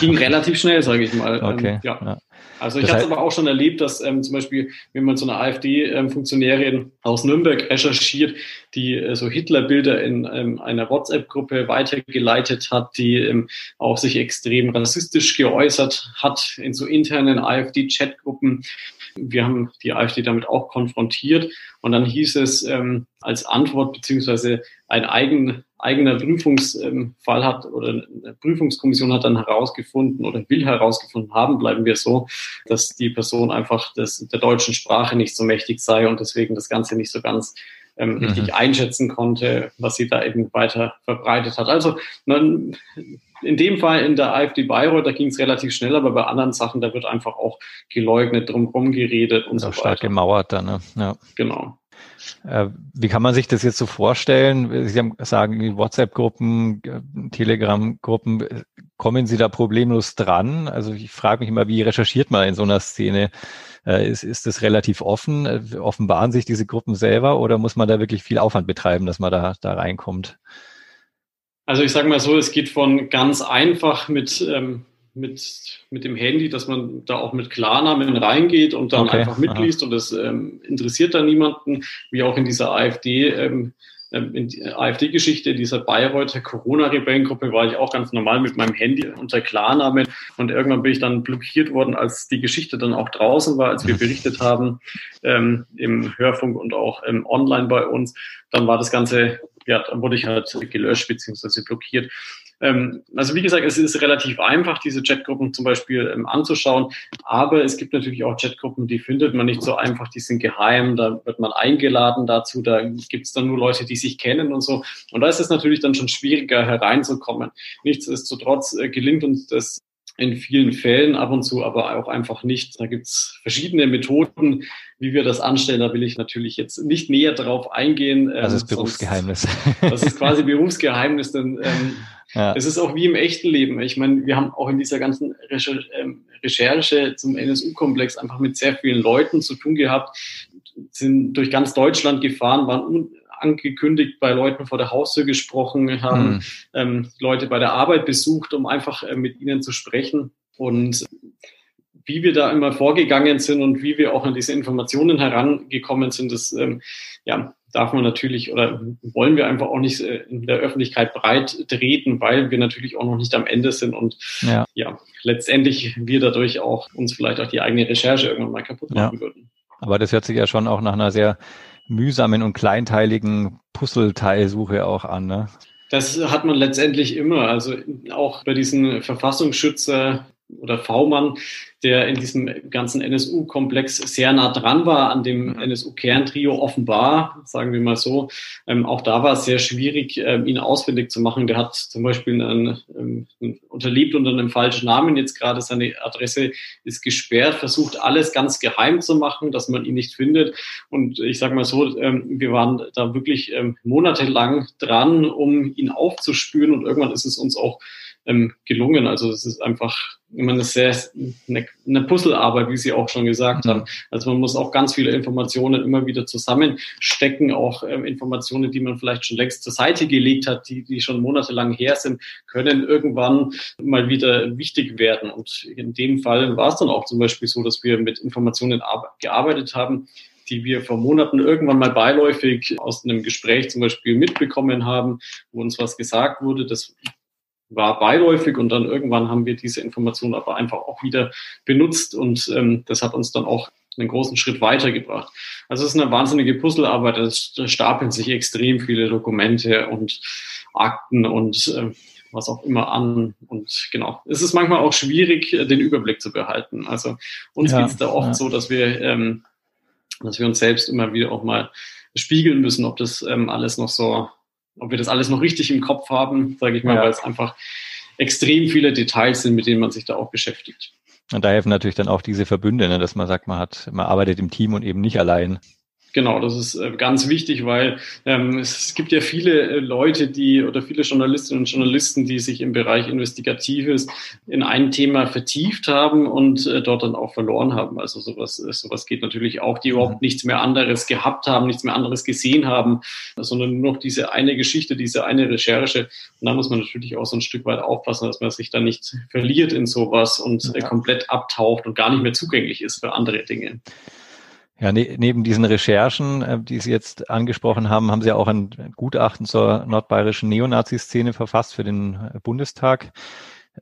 Ging relativ schnell, sage ich mal. Okay. Ähm, ja. ja. Also ich habe es aber auch schon erlebt, dass ähm, zum Beispiel, wenn man so eine AfD-Funktionärin aus Nürnberg recherchiert, die äh, so Hitler-Bilder in ähm, einer WhatsApp-Gruppe weitergeleitet hat, die ähm, auch sich extrem rassistisch geäußert hat in so internen AfD-Chat-Gruppen. Wir haben die AfD damit auch konfrontiert und dann hieß es ähm, als Antwort beziehungsweise ein eigen eigener Prüfungsfall hat oder eine Prüfungskommission hat dann herausgefunden oder will herausgefunden haben, bleiben wir so, dass die Person einfach des, der deutschen Sprache nicht so mächtig sei und deswegen das Ganze nicht so ganz ähm, mhm. richtig einschätzen konnte, was sie da eben weiter verbreitet hat. Also man, in dem Fall in der AfD Bayreuth, da ging es relativ schnell, aber bei anderen Sachen, da wird einfach auch geleugnet, drumherum geredet und so weiter. Stark gemauert dann, ne? Ja. Genau. Äh, wie kann man sich das jetzt so vorstellen? Sie haben sagen, WhatsApp-Gruppen, äh, Telegram-Gruppen, kommen Sie da problemlos dran? Also ich frage mich immer, wie recherchiert man in so einer Szene? Äh, ist, ist das relativ offen? Offenbaren sich diese Gruppen selber oder muss man da wirklich viel Aufwand betreiben, dass man da, da reinkommt? Also ich sage mal so, es geht von ganz einfach mit ähm, mit, mit dem Handy, dass man da auch mit Klarnamen reingeht und dann okay. einfach mitliest Aha. und das ähm, interessiert da niemanden, wie auch in dieser AfD, ähm, ähm in AfD-Geschichte dieser Bayreuther Corona-Rebellengruppe war ich auch ganz normal mit meinem Handy unter Klarnamen und irgendwann bin ich dann blockiert worden, als die Geschichte dann auch draußen war, als wir berichtet haben ähm, im Hörfunk und auch ähm, online bei uns. Dann war das Ganze, ja, dann wurde ich halt gelöscht beziehungsweise blockiert. Ähm, also wie gesagt, es ist relativ einfach, diese Chatgruppen zum Beispiel ähm, anzuschauen, aber es gibt natürlich auch Chatgruppen, die findet man nicht so einfach, die sind geheim, da wird man eingeladen dazu, da gibt es dann nur Leute, die sich kennen und so. Und da ist es natürlich dann schon schwieriger hereinzukommen. Nichtsdestotrotz äh, gelingt uns das in vielen Fällen ab und zu, aber auch einfach nicht. Da gibt's verschiedene Methoden, wie wir das anstellen. Da will ich natürlich jetzt nicht näher drauf eingehen. Das ist ähm, Berufsgeheimnis. Sonst, das ist quasi Berufsgeheimnis, denn ähm, ja. Es ist auch wie im echten Leben. Ich meine, wir haben auch in dieser ganzen ähm, Recherche zum NSU-Komplex einfach mit sehr vielen Leuten zu tun gehabt, sind durch ganz Deutschland gefahren, waren angekündigt bei Leuten vor der Haustür gesprochen, haben mhm. ähm, Leute bei der Arbeit besucht, um einfach äh, mit ihnen zu sprechen. Und wie wir da immer vorgegangen sind und wie wir auch an diese Informationen herangekommen sind, das ähm, ja, darf man natürlich oder wollen wir einfach auch nicht äh, in der Öffentlichkeit breit treten, weil wir natürlich auch noch nicht am Ende sind und ja, ja letztendlich wir dadurch auch uns vielleicht auch die eigene Recherche irgendwann mal kaputt machen ja. würden. Aber das hört sich ja schon auch nach einer sehr mühsamen und kleinteiligen Puzzleteilsuche auch an. Ne? Das hat man letztendlich immer. Also auch bei diesen Verfassungsschützer oder V-Mann, der in diesem ganzen NSU-Komplex sehr nah dran war an dem. NSU-Kerntrio offenbar, sagen wir mal so. Ähm, auch da war es sehr schwierig, ähm, ihn ausfindig zu machen. Der hat zum Beispiel einen, ähm, unterlebt unter einem falschen Namen. Jetzt gerade seine Adresse ist gesperrt, versucht alles ganz geheim zu machen, dass man ihn nicht findet. Und ich sage mal so, ähm, wir waren da wirklich ähm, monatelang dran, um ihn aufzuspüren. Und irgendwann ist es uns auch ähm, gelungen. Also es ist einfach immer eine sehr eine, eine Puzzlearbeit, wie Sie auch schon gesagt mhm. haben. Also man muss auch ganz viele Informationen immer wieder zusammenstecken, auch ähm, Informationen, die man vielleicht schon längst zur Seite gelegt hat, die, die schon monatelang her sind, können irgendwann mal wieder wichtig werden. Und in dem Fall war es dann auch zum Beispiel so, dass wir mit Informationen gearbeitet haben, die wir vor Monaten irgendwann mal beiläufig aus einem Gespräch zum Beispiel mitbekommen haben, wo uns was gesagt wurde. Das war beiläufig und dann irgendwann haben wir diese Information aber einfach auch wieder benutzt und ähm, das hat uns dann auch einen großen Schritt weitergebracht. Also es ist eine wahnsinnige Puzzlearbeit, da stapeln sich extrem viele Dokumente und Akten und äh, was auch immer an. Und genau, es ist manchmal auch schwierig, den Überblick zu behalten. Also uns ja, geht es da oft ja. so, dass wir, ähm, dass wir uns selbst immer wieder auch mal spiegeln müssen, ob das ähm, alles noch so ob wir das alles noch richtig im Kopf haben, sage ich mal, ja. weil es einfach extrem viele Details sind, mit denen man sich da auch beschäftigt. Und da helfen natürlich dann auch diese Verbünde, ne, dass man sagt, man hat, man arbeitet im Team und eben nicht allein. Genau, das ist äh, ganz wichtig, weil ähm, es gibt ja viele äh, Leute, die oder viele Journalistinnen und Journalisten, die sich im Bereich Investigatives in ein Thema vertieft haben und äh, dort dann auch verloren haben. Also sowas, äh, sowas geht natürlich auch, die überhaupt mhm. nichts mehr anderes gehabt haben, nichts mehr anderes gesehen haben, sondern nur noch diese eine Geschichte, diese eine Recherche. Und da muss man natürlich auch so ein Stück weit aufpassen, dass man sich da nicht verliert in sowas und äh, komplett abtaucht und gar nicht mehr zugänglich ist für andere Dinge. Ja, ne, neben diesen Recherchen, äh, die Sie jetzt angesprochen haben, haben Sie auch ein Gutachten zur nordbayerischen Neonazi-Szene verfasst für den äh, Bundestag.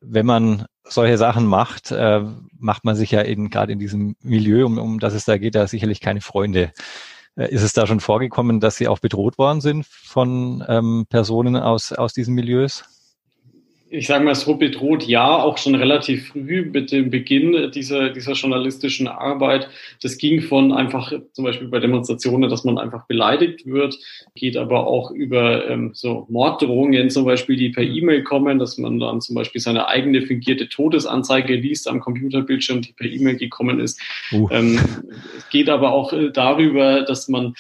Wenn man solche Sachen macht, äh, macht man sich ja eben gerade in diesem Milieu, um, um das es da geht, da sicherlich keine Freunde. Ist es da schon vorgekommen, dass Sie auch bedroht worden sind von ähm, Personen aus, aus diesen Milieus? Ich sage mal so bedroht, ja, auch schon relativ früh mit dem Beginn dieser, dieser journalistischen Arbeit. Das ging von einfach zum Beispiel bei Demonstrationen, dass man einfach beleidigt wird, geht aber auch über ähm, so Morddrohungen zum Beispiel, die per E-Mail kommen, dass man dann zum Beispiel seine eigene fingierte Todesanzeige liest am Computerbildschirm, die per E-Mail gekommen ist. Uh. Ähm, geht aber auch äh, darüber, dass man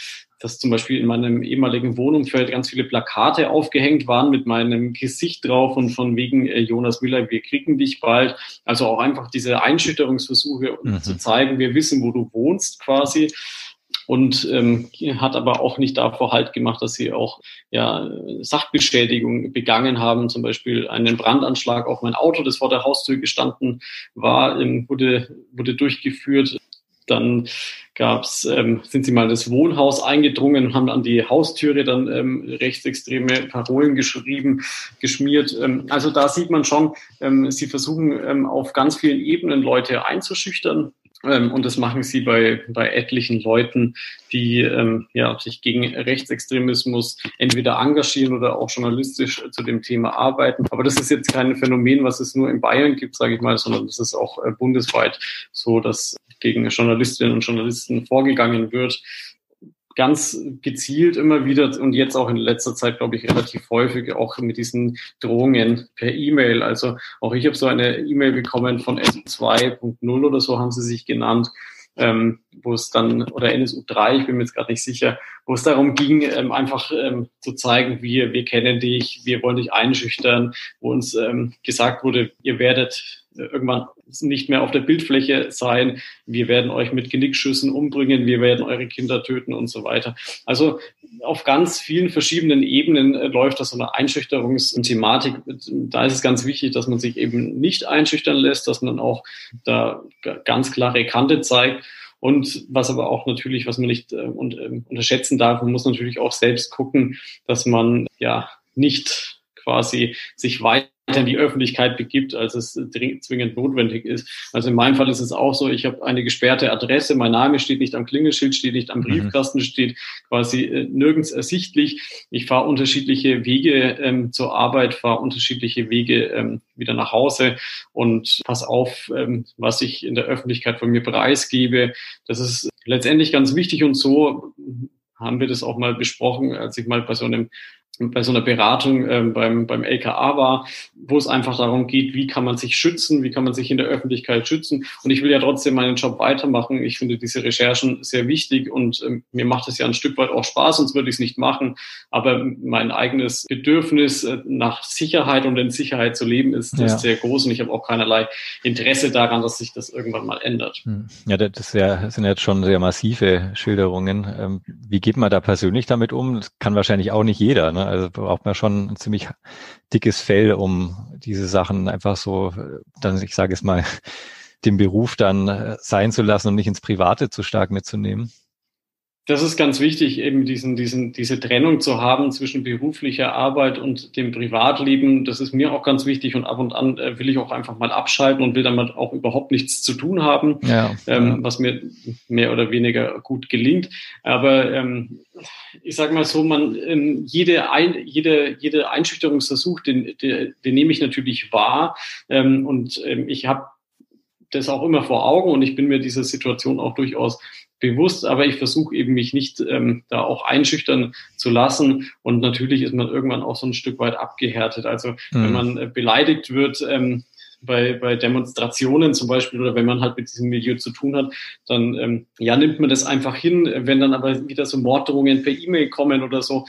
dass zum Beispiel in meinem ehemaligen Wohnumfeld ganz viele Plakate aufgehängt waren mit meinem Gesicht drauf und von wegen äh, Jonas Müller, wir kriegen dich bald. Also auch einfach diese Einschütterungsversuche mhm. zu zeigen, wir wissen, wo du wohnst quasi und ähm, hat aber auch nicht davor Halt gemacht, dass sie auch ja, Sachbeschädigung begangen haben, zum Beispiel einen Brandanschlag auf mein Auto, das vor der Haustür gestanden war, ähm, wurde, wurde durchgeführt. Dann gab's, ähm, sind sie mal das Wohnhaus eingedrungen und haben an die Haustüre dann ähm, rechtsextreme Parolen geschrieben, geschmiert. Ähm, also da sieht man schon, ähm, sie versuchen ähm, auf ganz vielen Ebenen Leute einzuschüchtern. Ähm, und das machen sie bei, bei etlichen Leuten, die ähm, ja, sich gegen Rechtsextremismus entweder engagieren oder auch journalistisch zu dem Thema arbeiten. Aber das ist jetzt kein Phänomen, was es nur in Bayern gibt, sage ich mal, sondern das ist auch äh, bundesweit so, dass gegen Journalistinnen und Journalisten vorgegangen wird ganz gezielt immer wieder und jetzt auch in letzter Zeit, glaube ich, relativ häufig auch mit diesen Drohungen per E-Mail. Also auch ich habe so eine E-Mail bekommen von S2.0 oder so haben sie sich genannt, ähm, wo es dann, oder NSU3, ich bin mir jetzt gerade nicht sicher, wo es darum ging, ähm, einfach ähm, zu zeigen, wir, wir kennen dich, wir wollen dich einschüchtern, wo uns ähm, gesagt wurde, ihr werdet irgendwann nicht mehr auf der Bildfläche sein. Wir werden euch mit Genickschüssen umbringen, wir werden eure Kinder töten und so weiter. Also auf ganz vielen verschiedenen Ebenen äh, läuft das so eine Einschüchterungsthematik. Da ist es ganz wichtig, dass man sich eben nicht einschüchtern lässt, dass man auch da ganz klare Kante zeigt. Und was aber auch natürlich, was man nicht äh, und, äh, unterschätzen darf, man muss natürlich auch selbst gucken, dass man ja nicht quasi sich weiter in die Öffentlichkeit begibt, als es zwingend notwendig ist. Also in meinem Fall ist es auch so, ich habe eine gesperrte Adresse, mein Name steht nicht am Klingelschild, steht nicht am mhm. Briefkasten, steht quasi äh, nirgends ersichtlich. Ich fahre unterschiedliche Wege ähm, zur Arbeit, fahre unterschiedliche Wege ähm, wieder nach Hause und pass auf, ähm, was ich in der Öffentlichkeit von mir preisgebe. Das ist letztendlich ganz wichtig und so haben wir das auch mal besprochen, als ich mal bei so einem bei so einer Beratung ähm, beim, beim LKA war, wo es einfach darum geht, wie kann man sich schützen, wie kann man sich in der Öffentlichkeit schützen. Und ich will ja trotzdem meinen Job weitermachen. Ich finde diese Recherchen sehr wichtig und ähm, mir macht es ja ein Stück weit auch Spaß, sonst würde ich es nicht machen. Aber mein eigenes Bedürfnis äh, nach Sicherheit und in Sicherheit zu leben ist, ja. ist sehr groß und ich habe auch keinerlei Interesse daran, dass sich das irgendwann mal ändert. Hm. Ja, das, ja, das sind jetzt schon sehr massive Schilderungen. Ähm, wie geht man da persönlich damit um? Das kann wahrscheinlich auch nicht jeder. Ne? Also braucht man schon ein ziemlich dickes Fell, um diese Sachen einfach so, dann, ich sage es mal, den Beruf dann äh, sein zu lassen und nicht ins Private zu stark mitzunehmen das ist ganz wichtig, eben diesen, diesen, diese Trennung zu haben zwischen beruflicher Arbeit und dem Privatleben. Das ist mir auch ganz wichtig und ab und an äh, will ich auch einfach mal abschalten und will damit auch überhaupt nichts zu tun haben, ja, ähm, ja. was mir mehr oder weniger gut gelingt. Aber ähm, ich sage mal so, man ähm, jede, ein, jede, jede Einschüchterungsversuch, den, den, den nehme ich natürlich wahr ähm, und ähm, ich habe das auch immer vor Augen und ich bin mir dieser Situation auch durchaus bewusst, aber ich versuche eben mich nicht ähm, da auch einschüchtern zu lassen. Und natürlich ist man irgendwann auch so ein Stück weit abgehärtet. Also mhm. wenn man äh, beleidigt wird, ähm, bei, bei Demonstrationen zum Beispiel oder wenn man halt mit diesem Milieu zu tun hat, dann ähm, ja nimmt man das einfach hin. Wenn dann aber wieder so Morddrohungen per E-Mail kommen oder so,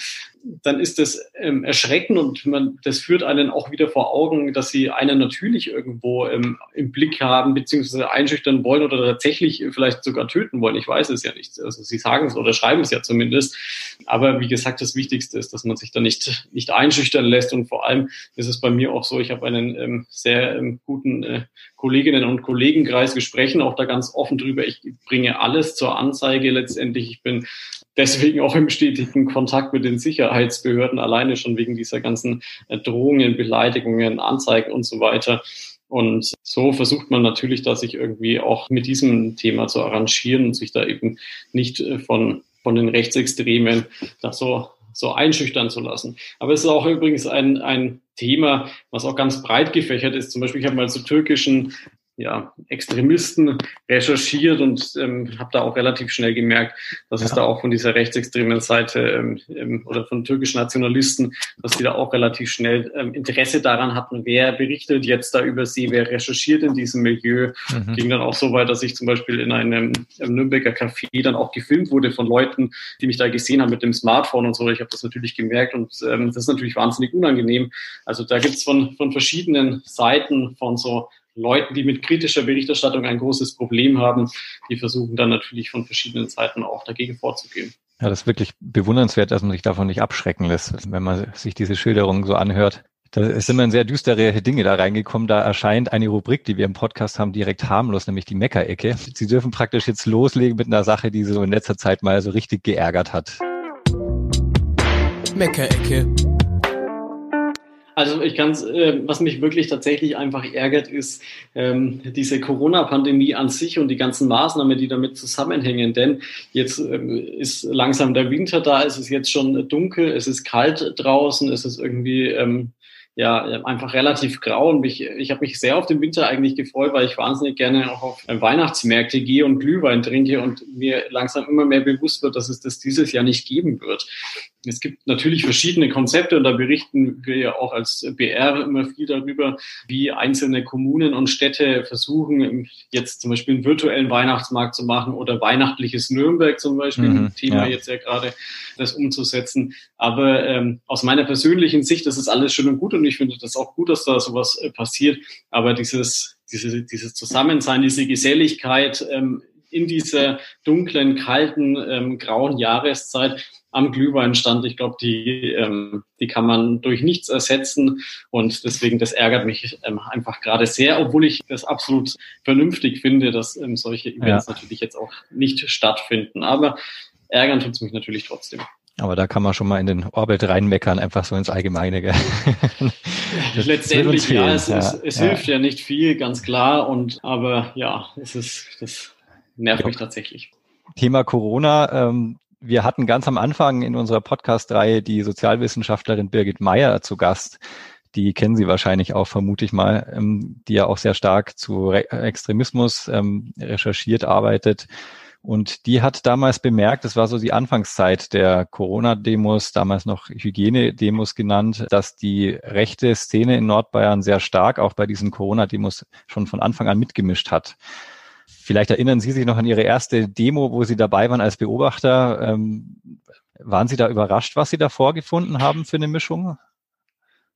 dann ist das ähm, erschreckend und man, das führt einen auch wieder vor Augen, dass sie einen natürlich irgendwo ähm, im Blick haben, beziehungsweise einschüchtern wollen oder tatsächlich vielleicht sogar töten wollen. Ich weiß es ja nicht. Also sie sagen es oder schreiben es ja zumindest. Aber wie gesagt, das Wichtigste ist, dass man sich da nicht, nicht einschüchtern lässt. Und vor allem ist es bei mir auch so, ich habe einen ähm, sehr ähm, guten äh, Kolleginnen und Kollegenkreis. Wir sprechen auch da ganz offen drüber. Ich bringe alles zur Anzeige letztendlich. Ich bin deswegen auch im stetigen Kontakt mit den Sicherheitsbehörden, alleine schon wegen dieser ganzen äh, Drohungen, Beleidigungen, Anzeigen und so weiter. Und so versucht man natürlich, da sich irgendwie auch mit diesem Thema zu arrangieren und sich da eben nicht äh, von, von den Rechtsextremen da so, so einschüchtern zu lassen. Aber es ist auch übrigens ein, ein Thema, was auch ganz breit gefächert ist. Zum Beispiel, ich habe mal zu türkischen ja, Extremisten recherchiert und ähm, habe da auch relativ schnell gemerkt, dass ja. es da auch von dieser rechtsextremen Seite ähm, ähm, oder von türkischen Nationalisten, dass die da auch relativ schnell ähm, Interesse daran hatten, wer berichtet jetzt da über sie, wer recherchiert in diesem Milieu. Mhm. Ging dann auch so weit, dass ich zum Beispiel in einem, einem Nürnberger Café dann auch gefilmt wurde von Leuten, die mich da gesehen haben mit dem Smartphone und so. Ich habe das natürlich gemerkt und ähm, das ist natürlich wahnsinnig unangenehm. Also da gibt's von, von verschiedenen Seiten von so Leuten, die mit kritischer Berichterstattung ein großes Problem haben, die versuchen dann natürlich von verschiedenen Seiten auch dagegen vorzugehen. Ja, das ist wirklich bewundernswert, dass man sich davon nicht abschrecken lässt, wenn man sich diese Schilderungen so anhört. Da sind wir in sehr düstere Dinge da reingekommen. Da erscheint eine Rubrik, die wir im Podcast haben, direkt harmlos, nämlich die Meckerecke. Sie dürfen praktisch jetzt loslegen mit einer Sache, die Sie so in letzter Zeit mal so richtig geärgert hat. Meckerecke. Also ich kann äh, was mich wirklich tatsächlich einfach ärgert, ist ähm, diese Corona-Pandemie an sich und die ganzen Maßnahmen, die damit zusammenhängen. Denn jetzt ähm, ist langsam der Winter da, es ist jetzt schon dunkel, es ist kalt draußen, es ist irgendwie ähm, ja einfach relativ grau und mich, ich habe mich sehr auf den Winter eigentlich gefreut, weil ich wahnsinnig gerne auch auf Weihnachtsmärkte gehe und Glühwein trinke und mir langsam immer mehr bewusst wird, dass es das dieses Jahr nicht geben wird. Es gibt natürlich verschiedene Konzepte und da berichten wir ja auch als BR immer viel darüber, wie einzelne Kommunen und Städte versuchen, jetzt zum Beispiel einen virtuellen Weihnachtsmarkt zu machen oder weihnachtliches Nürnberg zum Beispiel, mhm, Thema ja. jetzt ja gerade, das umzusetzen. Aber ähm, aus meiner persönlichen Sicht, das ist alles schön und gut und ich finde das auch gut, dass da sowas äh, passiert. Aber dieses, diese, dieses Zusammensein, diese Geselligkeit ähm, in dieser dunklen, kalten, ähm, grauen Jahreszeit, am Glühweinstand. Ich glaube, die, ähm, die kann man durch nichts ersetzen. Und deswegen, das ärgert mich ähm, einfach gerade sehr, obwohl ich das absolut vernünftig finde, dass ähm, solche Events ja. natürlich jetzt auch nicht stattfinden. Aber ärgern tut es mich natürlich trotzdem. Aber da kann man schon mal in den Orbit reinmeckern, einfach so ins Allgemeine. Gell? Letztendlich, ja, es, ja, es, es ja. hilft ja nicht viel, ganz klar. Und aber ja, es ist, das nervt ja. mich tatsächlich. Thema Corona. Ähm, wir hatten ganz am Anfang in unserer Podcast-Reihe die Sozialwissenschaftlerin Birgit Meyer zu Gast. Die kennen Sie wahrscheinlich auch, vermute ich mal, ähm, die ja auch sehr stark zu Re Extremismus ähm, recherchiert arbeitet und die hat damals bemerkt, das war so die Anfangszeit der Corona-Demos, damals noch Hygiene-Demos genannt, dass die rechte Szene in Nordbayern sehr stark auch bei diesen Corona-Demos schon von Anfang an mitgemischt hat. Vielleicht erinnern Sie sich noch an Ihre erste Demo, wo Sie dabei waren als Beobachter. Ähm, waren Sie da überrascht, was Sie da vorgefunden haben für eine Mischung?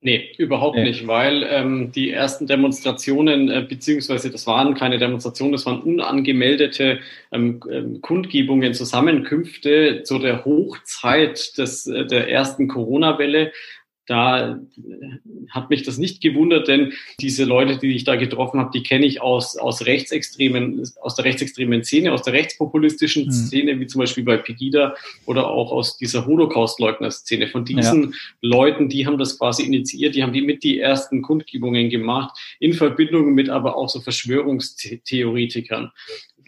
Nee, überhaupt nee. nicht, weil ähm, die ersten Demonstrationen, äh, beziehungsweise das waren keine Demonstrationen, das waren unangemeldete ähm, ähm, Kundgebungen, Zusammenkünfte zu der Hochzeit des, äh, der ersten Corona-Welle da hat mich das nicht gewundert, denn diese Leute, die ich da getroffen habe, die kenne ich aus, aus rechtsextremen, aus der rechtsextremen Szene, aus der rechtspopulistischen mhm. Szene, wie zum Beispiel bei Pegida oder auch aus dieser Holocaust-Leugner-Szene. Von diesen ja. Leuten, die haben das quasi initiiert, die haben die mit die ersten Kundgebungen gemacht, in Verbindung mit aber auch so Verschwörungstheoretikern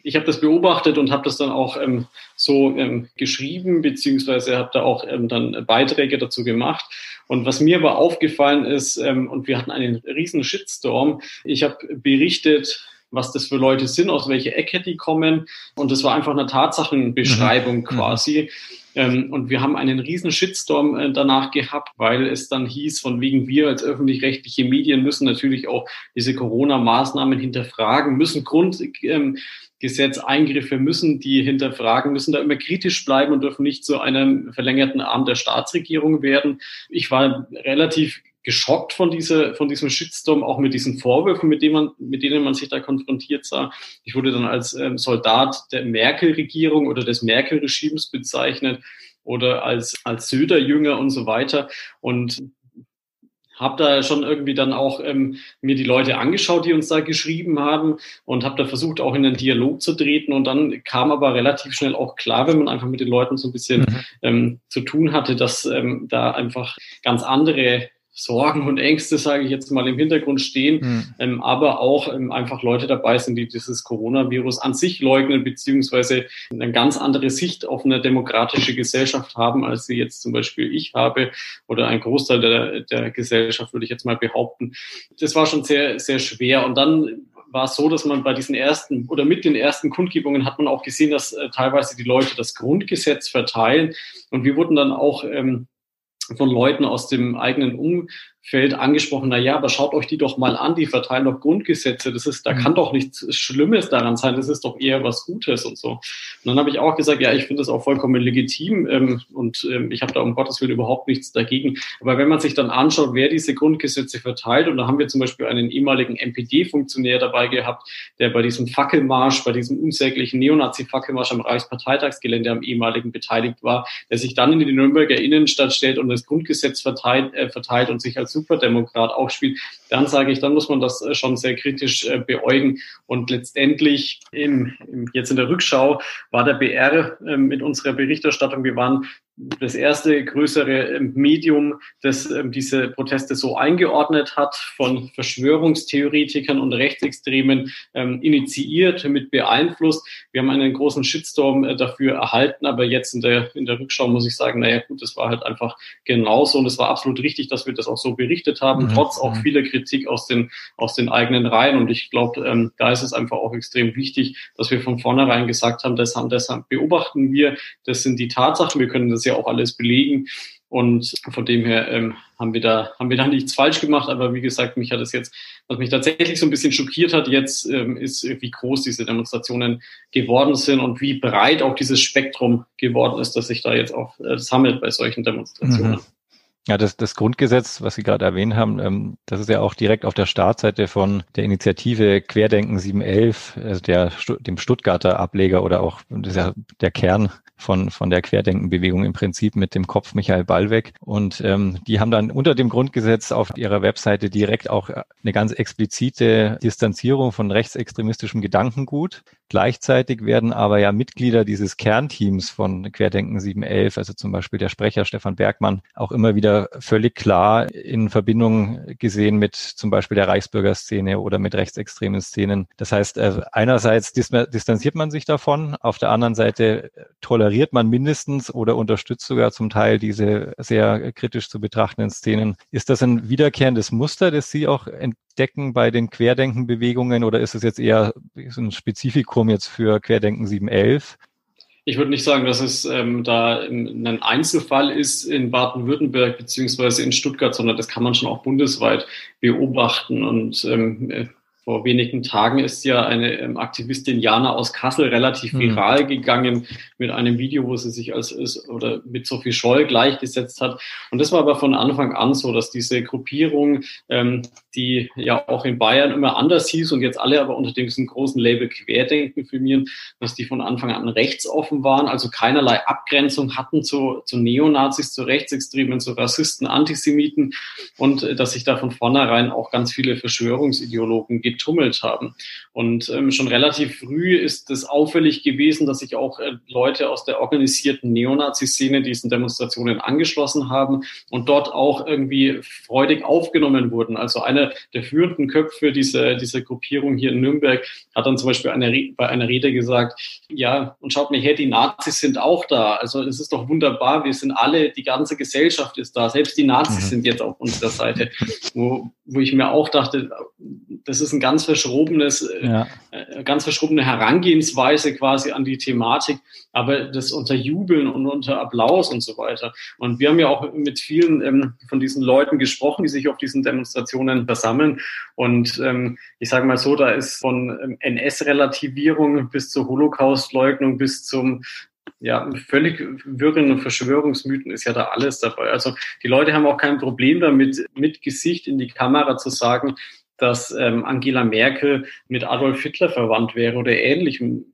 ich habe das beobachtet und habe das dann auch ähm, so ähm, geschrieben, beziehungsweise habe da auch ähm, dann Beiträge dazu gemacht. Und was mir aber aufgefallen ist, ähm, und wir hatten einen riesen Shitstorm, ich habe berichtet, was das für Leute sind, aus welcher Ecke die kommen. Und das war einfach eine Tatsachenbeschreibung mhm. quasi. Ähm, und wir haben einen riesen Shitstorm äh, danach gehabt, weil es dann hieß, von wegen wir als öffentlich-rechtliche Medien müssen natürlich auch diese Corona-Maßnahmen hinterfragen, müssen Grund, ähm, Gesetzeingriffe müssen die hinterfragen, müssen da immer kritisch bleiben und dürfen nicht zu einem verlängerten Arm der Staatsregierung werden. Ich war relativ geschockt von dieser, von diesem Shitstorm, auch mit diesen Vorwürfen, mit denen man, mit denen man sich da konfrontiert sah. Ich wurde dann als ähm, Soldat der Merkel-Regierung oder des Merkel-Regimes bezeichnet oder als, als Söder-Jünger und so weiter. Und habe da schon irgendwie dann auch ähm, mir die Leute angeschaut, die uns da geschrieben haben und habe da versucht, auch in den Dialog zu treten. Und dann kam aber relativ schnell auch klar, wenn man einfach mit den Leuten so ein bisschen mhm. ähm, zu tun hatte, dass ähm, da einfach ganz andere Sorgen und Ängste, sage ich jetzt mal, im Hintergrund stehen, mhm. ähm, aber auch ähm, einfach Leute dabei sind, die dieses Coronavirus an sich leugnen, beziehungsweise eine ganz andere Sicht auf eine demokratische Gesellschaft haben, als sie jetzt zum Beispiel ich habe oder ein Großteil der, der Gesellschaft, würde ich jetzt mal behaupten. Das war schon sehr, sehr schwer. Und dann war es so, dass man bei diesen ersten oder mit den ersten Kundgebungen hat man auch gesehen, dass äh, teilweise die Leute das Grundgesetz verteilen. Und wir wurden dann auch ähm, von Leuten aus dem eigenen Umfeld angesprochen, na ja, aber schaut euch die doch mal an, die verteilen doch Grundgesetze, das ist, da mhm. kann doch nichts Schlimmes daran sein, das ist doch eher was Gutes und so. Und dann habe ich auch gesagt, ja, ich finde das auch vollkommen legitim ähm, und ähm, ich habe da um Gottes Willen überhaupt nichts dagegen. Aber wenn man sich dann anschaut, wer diese Grundgesetze verteilt, und da haben wir zum Beispiel einen ehemaligen MPD-Funktionär dabei gehabt, der bei diesem Fackelmarsch, bei diesem unsäglichen Neonazi-Fackelmarsch am Reichsparteitagsgelände am ehemaligen beteiligt war, der sich dann in die Nürnberger Innenstadt stellt und das Grundgesetz verteilt, äh, verteilt und sich als Superdemokrat auch spielt, dann sage ich, dann muss man das äh, schon sehr kritisch äh, beäugen. Und letztendlich im, im, jetzt in der Rückschau war der BR äh, mit unserer Berichterstattung, wir waren das erste größere ähm, Medium, das ähm, diese Proteste so eingeordnet hat, von Verschwörungstheoretikern und Rechtsextremen ähm, initiiert, mit beeinflusst. Wir haben einen großen Shitstorm äh, dafür erhalten, aber jetzt in der, in der Rückschau muss ich sagen, naja gut, das war halt einfach genauso und es war absolut richtig, dass wir das auch so berichtet haben, mhm. trotz auch mhm. vieler Kritik aus den, aus den eigenen Reihen. Und ich glaube, ähm, da ist es einfach auch extrem wichtig, dass wir von vornherein gesagt haben, das haben, deshalb beobachten wir, das sind die Tatsachen, wir können das das ja auch alles belegen. Und von dem her ähm, haben wir da haben wir da nichts falsch gemacht. Aber wie gesagt, mich hat es jetzt, was mich tatsächlich so ein bisschen schockiert hat, jetzt ähm, ist, wie groß diese Demonstrationen geworden sind und wie breit auch dieses Spektrum geworden ist, dass sich da jetzt auch äh, sammelt bei solchen Demonstrationen. Mhm. Ja, das, das Grundgesetz, was Sie gerade erwähnt haben, ähm, das ist ja auch direkt auf der Startseite von der Initiative Querdenken 711, also der, dem Stuttgarter Ableger oder auch das ist ja der Kern von, von der Querdenkenbewegung im Prinzip mit dem Kopf Michael Ballweg. Und ähm, die haben dann unter dem Grundgesetz auf ihrer Webseite direkt auch eine ganz explizite Distanzierung von rechtsextremistischem Gedankengut. Gleichzeitig werden aber ja Mitglieder dieses Kernteams von Querdenken 711, also zum Beispiel der Sprecher Stefan Bergmann, auch immer wieder völlig klar in Verbindung gesehen mit zum Beispiel der Reichsbürgerszene oder mit rechtsextremen Szenen. Das heißt, äh, einerseits distanziert man sich davon, auf der anderen Seite toleriert man mindestens oder unterstützt sogar zum Teil diese sehr kritisch zu betrachtenden Szenen. Ist das ein wiederkehrendes Muster, das Sie auch entdecken bei den Querdenkenbewegungen oder ist es jetzt eher ein Spezifikum jetzt für Querdenken 711? Ich würde nicht sagen, dass es ähm, da ein Einzelfall ist in Baden-Württemberg beziehungsweise in Stuttgart, sondern das kann man schon auch bundesweit beobachten. Und ähm, vor wenigen Tagen ist ja eine ähm, Aktivistin Jana aus Kassel relativ hm. viral mhm. gegangen mit einem Video, wo sie sich als oder mit Sophie Scholl gleichgesetzt hat. Und das war aber von Anfang an so, dass diese Gruppierung, ähm, die ja auch in Bayern immer anders hieß und jetzt alle aber unter diesem großen Label Querdenken firmieren, dass die von Anfang an rechtsoffen waren, also keinerlei Abgrenzung hatten zu, zu Neonazis, zu Rechtsextremen, zu Rassisten, Antisemiten und äh, dass sich da von vornherein auch ganz viele Verschwörungsideologen gibt getummelt haben. Und ähm, schon relativ früh ist es auffällig gewesen, dass sich auch äh, Leute aus der organisierten Neonazi-Szene diesen Demonstrationen angeschlossen haben und dort auch irgendwie freudig aufgenommen wurden. Also einer der führenden Köpfe dieser, dieser Gruppierung hier in Nürnberg hat dann zum Beispiel eine, bei einer Rede gesagt, ja, und schaut mich her, die Nazis sind auch da. Also es ist doch wunderbar, wir sind alle, die ganze Gesellschaft ist da. Selbst die Nazis mhm. sind jetzt auf unserer Seite. Wo, wo ich mir auch dachte, das ist ein ganz verschrobenes, äh, ja. äh, ganz verschrobene Herangehensweise quasi an die Thematik, aber das unter Jubeln und unter Applaus und so weiter. Und wir haben ja auch mit vielen ähm, von diesen Leuten gesprochen, die sich auf diesen Demonstrationen versammeln. Und ähm, ich sage mal so, da ist von ähm, NS-Relativierung bis zur Holocaust-Leugnung bis zum ja, völlig wirren und Verschwörungsmythen ist ja da alles dabei. Also die Leute haben auch kein Problem damit, mit Gesicht in die Kamera zu sagen, dass ähm, Angela Merkel mit Adolf Hitler verwandt wäre oder ähnlichem.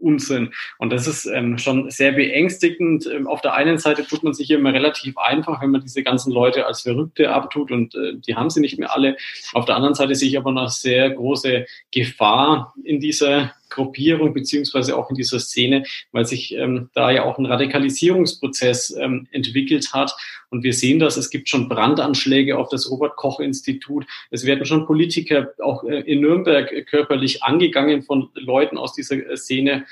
Unsinn. Und das ist ähm, schon sehr beängstigend. Ähm, auf der einen Seite tut man sich immer relativ einfach, wenn man diese ganzen Leute als Verrückte abtut und äh, die haben sie nicht mehr alle. Auf der anderen Seite sehe ich aber noch sehr große Gefahr in dieser Gruppierung beziehungsweise auch in dieser Szene, weil sich ähm, da ja auch ein Radikalisierungsprozess ähm, entwickelt hat. Und wir sehen das, es gibt schon Brandanschläge auf das Robert-Koch-Institut. Es werden schon Politiker auch äh, in Nürnberg körperlich angegangen von Leuten aus dieser äh, Szene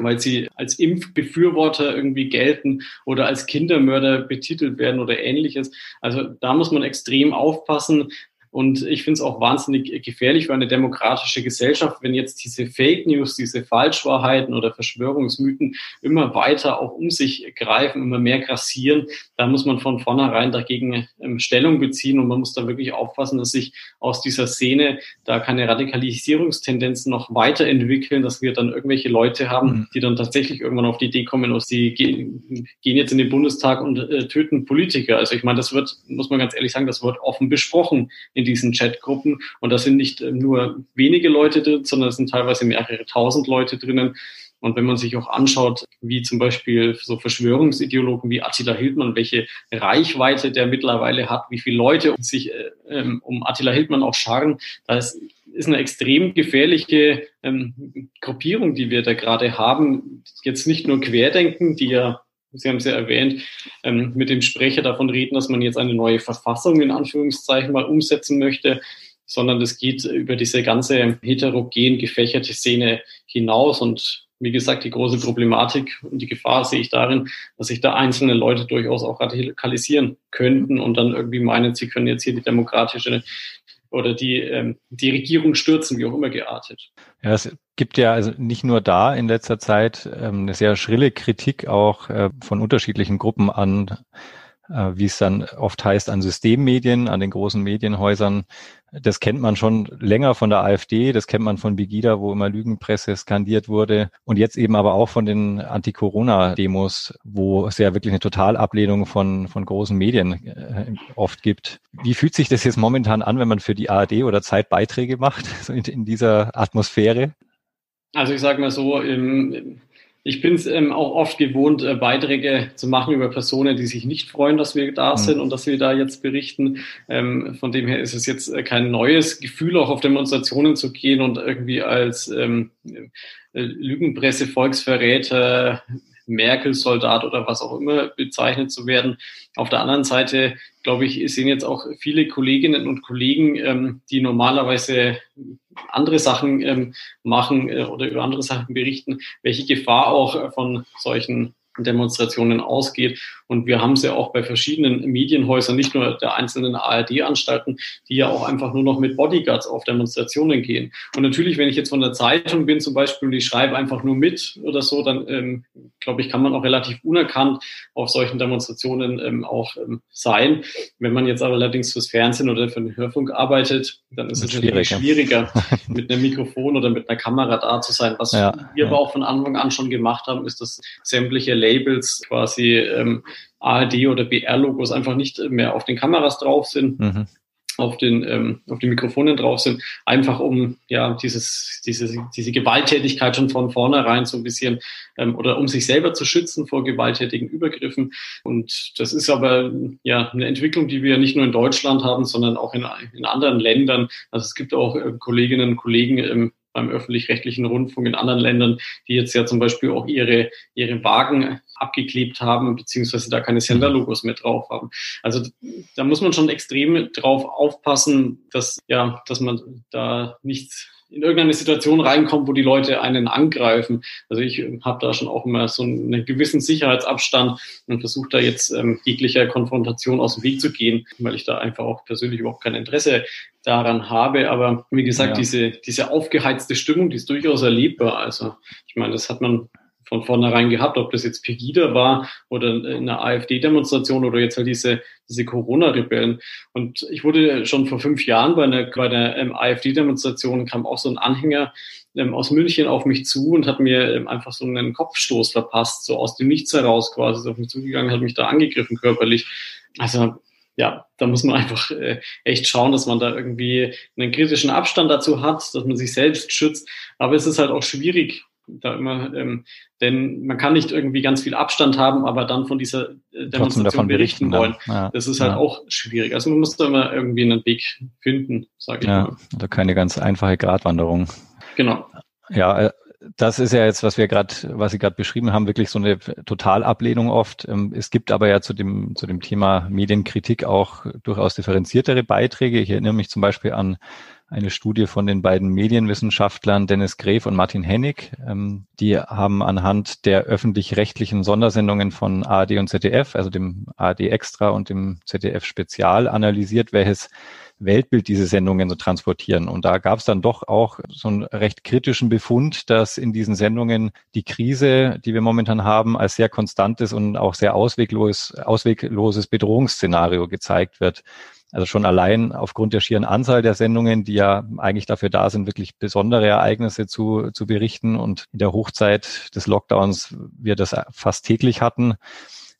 weil sie als Impfbefürworter irgendwie gelten oder als Kindermörder betitelt werden oder ähnliches. Also da muss man extrem aufpassen, und ich finde es auch wahnsinnig gefährlich für eine demokratische Gesellschaft, wenn jetzt diese Fake News, diese Falschwahrheiten oder Verschwörungsmythen immer weiter auch um sich greifen, immer mehr grassieren. Da muss man von vornherein dagegen ähm, Stellung beziehen und man muss da wirklich aufpassen, dass sich aus dieser Szene da keine Radikalisierungstendenzen noch weiterentwickeln, dass wir dann irgendwelche Leute haben, mhm. die dann tatsächlich irgendwann auf die Idee kommen, sie gehen, gehen jetzt in den Bundestag und äh, töten Politiker. Also ich meine, das wird, muss man ganz ehrlich sagen, das wird offen besprochen in diesen Chatgruppen. Und da sind nicht äh, nur wenige Leute drin, sondern es sind teilweise mehrere tausend Leute drinnen. Und wenn man sich auch anschaut, wie zum Beispiel so Verschwörungsideologen wie Attila Hildmann, welche Reichweite der mittlerweile hat, wie viele Leute sich äh, ähm, um Attila Hildmann auch scharren, da ist, ist eine extrem gefährliche ähm, Gruppierung, die wir da gerade haben. Jetzt nicht nur Querdenken, die ja Sie haben es ja erwähnt, ähm, mit dem Sprecher davon reden, dass man jetzt eine neue Verfassung in Anführungszeichen mal umsetzen möchte, sondern es geht über diese ganze heterogen gefächerte Szene hinaus. Und wie gesagt, die große Problematik und die Gefahr sehe ich darin, dass sich da einzelne Leute durchaus auch radikalisieren könnten und dann irgendwie meinen, sie können jetzt hier die demokratische oder die, ähm, die Regierung stürzen, wie auch immer geartet. Ja, es gibt ja also nicht nur da in letzter Zeit ähm, eine sehr schrille Kritik auch äh, von unterschiedlichen Gruppen an wie es dann oft heißt, an Systemmedien, an den großen Medienhäusern. Das kennt man schon länger von der AfD, das kennt man von Begida, wo immer Lügenpresse skandiert wurde und jetzt eben aber auch von den Anti-Corona-Demos, wo es ja wirklich eine Totalablehnung von, von großen Medien äh, oft gibt. Wie fühlt sich das jetzt momentan an, wenn man für die ARD oder Zeit Beiträge macht, so in, in dieser Atmosphäre? Also ich sage mal so, im, ich bin es ähm, auch oft gewohnt, äh, Beiträge zu machen über Personen, die sich nicht freuen, dass wir da mhm. sind und dass wir da jetzt berichten. Ähm, von dem her ist es jetzt äh, kein neues Gefühl, auch auf Demonstrationen zu gehen und irgendwie als ähm, äh, Lügenpresse, Volksverräter, Merkel-Soldat oder was auch immer bezeichnet zu werden. Auf der anderen Seite, glaube ich, sehen jetzt auch viele Kolleginnen und Kollegen, ähm, die normalerweise andere Sachen ähm, machen äh, oder über andere Sachen berichten, welche Gefahr auch äh, von solchen Demonstrationen ausgeht. Und wir haben es ja auch bei verschiedenen Medienhäusern, nicht nur der einzelnen ARD-Anstalten, die ja auch einfach nur noch mit Bodyguards auf Demonstrationen gehen. Und natürlich, wenn ich jetzt von der Zeitung bin zum Beispiel und ich schreibe einfach nur mit oder so, dann ähm, glaube ich, kann man auch relativ unerkannt auf solchen Demonstrationen ähm, auch ähm, sein. Wenn man jetzt aber allerdings fürs Fernsehen oder für den Hörfunk arbeitet, dann ist es natürlich schwieriger, mit einem Mikrofon oder mit einer Kamera da zu sein. Was ja, wir ja. aber auch von Anfang an schon gemacht haben, ist, dass sämtliche Labels quasi ähm, ARD oder BR-Logos einfach nicht mehr auf den Kameras drauf sind. Mhm. Auf den, ähm, auf den Mikrofonen drauf sind, einfach um ja dieses, diese, diese Gewalttätigkeit schon von vornherein so ein bisschen ähm, oder um sich selber zu schützen vor gewalttätigen Übergriffen. Und das ist aber ja eine Entwicklung, die wir nicht nur in Deutschland haben, sondern auch in, in anderen Ländern. Also es gibt auch äh, Kolleginnen und Kollegen im beim öffentlich-rechtlichen Rundfunk in anderen Ländern, die jetzt ja zum Beispiel auch ihre, ihre Wagen abgeklebt haben, beziehungsweise da keine Senderlogos mehr drauf haben. Also da muss man schon extrem drauf aufpassen, dass, ja, dass man da nichts in irgendeine Situation reinkommt, wo die Leute einen angreifen. Also ich habe da schon auch immer so einen gewissen Sicherheitsabstand und versuche da jetzt ähm, jeglicher Konfrontation aus dem Weg zu gehen, weil ich da einfach auch persönlich überhaupt kein Interesse daran habe. Aber wie gesagt, ja. diese, diese aufgeheizte Stimmung, die ist durchaus erlebbar. Also ich meine, das hat man von vornherein gehabt, ob das jetzt Pegida war oder eine AfD-Demonstration oder jetzt halt diese, diese Corona-Rebellen. Und ich wurde schon vor fünf Jahren bei einer, bei einer ähm, AfD-Demonstration kam auch so ein Anhänger ähm, aus München auf mich zu und hat mir ähm, einfach so einen Kopfstoß verpasst, so aus dem Nichts heraus quasi, ist auf mich zugegangen, hat mich da angegriffen körperlich. Also ja, da muss man einfach äh, echt schauen, dass man da irgendwie einen kritischen Abstand dazu hat, dass man sich selbst schützt. Aber es ist halt auch schwierig, da immer, ähm, denn man kann nicht irgendwie ganz viel Abstand haben, aber dann von dieser äh, Demonstration berichten, berichten wollen. Ja. Das ist halt ja. auch schwierig. Also man muss da immer irgendwie einen Weg finden, sage ich ja, mal. Also keine ganz einfache Gratwanderung. Genau. Ja, äh, das ist ja jetzt, was wir gerade, was Sie gerade beschrieben haben, wirklich so eine Totalablehnung oft. Ähm, es gibt aber ja zu dem, zu dem Thema Medienkritik auch durchaus differenziertere Beiträge. Ich erinnere mich zum Beispiel an eine Studie von den beiden Medienwissenschaftlern Dennis Gref und Martin Hennig. Ähm, die haben anhand der öffentlich-rechtlichen Sondersendungen von ARD und ZDF, also dem ARD Extra und dem ZDF Spezial, analysiert, welches Weltbild diese Sendungen so transportieren. Und da gab es dann doch auch so einen recht kritischen Befund, dass in diesen Sendungen die Krise, die wir momentan haben, als sehr konstantes und auch sehr ausweglos, auswegloses Bedrohungsszenario gezeigt wird. Also schon allein aufgrund der schieren Anzahl der Sendungen, die ja eigentlich dafür da sind, wirklich besondere Ereignisse zu, zu berichten und in der Hochzeit des Lockdowns wir das fast täglich hatten,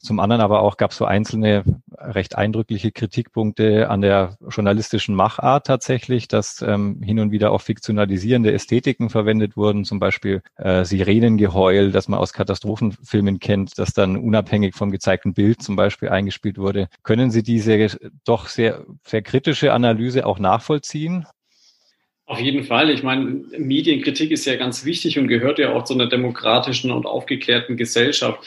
zum anderen aber auch gab es so einzelne recht eindrückliche Kritikpunkte an der journalistischen Machart tatsächlich, dass ähm, hin und wieder auch fiktionalisierende Ästhetiken verwendet wurden, zum Beispiel äh, Sirenengeheul, das man aus Katastrophenfilmen kennt, das dann unabhängig vom gezeigten Bild zum Beispiel eingespielt wurde. Können Sie diese doch sehr, sehr kritische Analyse auch nachvollziehen? Auf jeden Fall. Ich meine, Medienkritik ist ja ganz wichtig und gehört ja auch zu einer demokratischen und aufgeklärten Gesellschaft,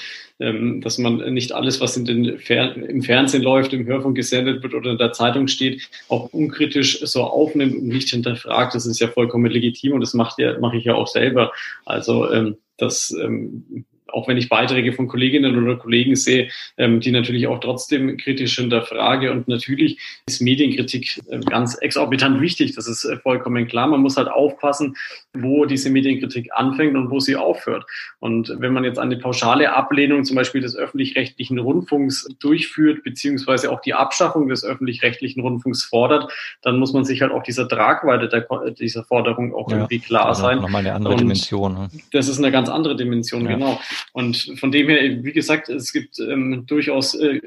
dass man nicht alles, was Fer im Fernsehen läuft, im Hörfunk gesendet wird oder in der Zeitung steht, auch unkritisch so aufnimmt und nicht hinterfragt. Das ist ja vollkommen legitim und das macht ja, mache ich ja auch selber. Also ähm, das ähm, auch wenn ich Beiträge von Kolleginnen oder Kollegen sehe, ähm, die natürlich auch trotzdem kritisch hinterfrage. Und natürlich ist Medienkritik äh, ganz exorbitant wichtig. Das ist äh, vollkommen klar. Man muss halt aufpassen, wo diese Medienkritik anfängt und wo sie aufhört. Und wenn man jetzt eine pauschale Ablehnung zum Beispiel des öffentlich-rechtlichen Rundfunks durchführt, beziehungsweise auch die Abschaffung des öffentlich-rechtlichen Rundfunks fordert, dann muss man sich halt auch dieser Tragweite der, dieser Forderung auch ja, irgendwie klar also sein. Nochmal eine andere und Dimension. Ne? Das ist eine ganz andere Dimension, ja. genau. Und von dem her, wie gesagt, es gibt ähm, durchaus äh,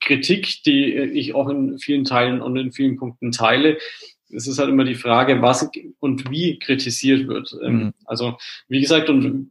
Kritik, die ich auch in vielen Teilen und in vielen Punkten teile. Es ist halt immer die Frage, was und wie kritisiert wird. Ähm, mhm. Also, wie gesagt, und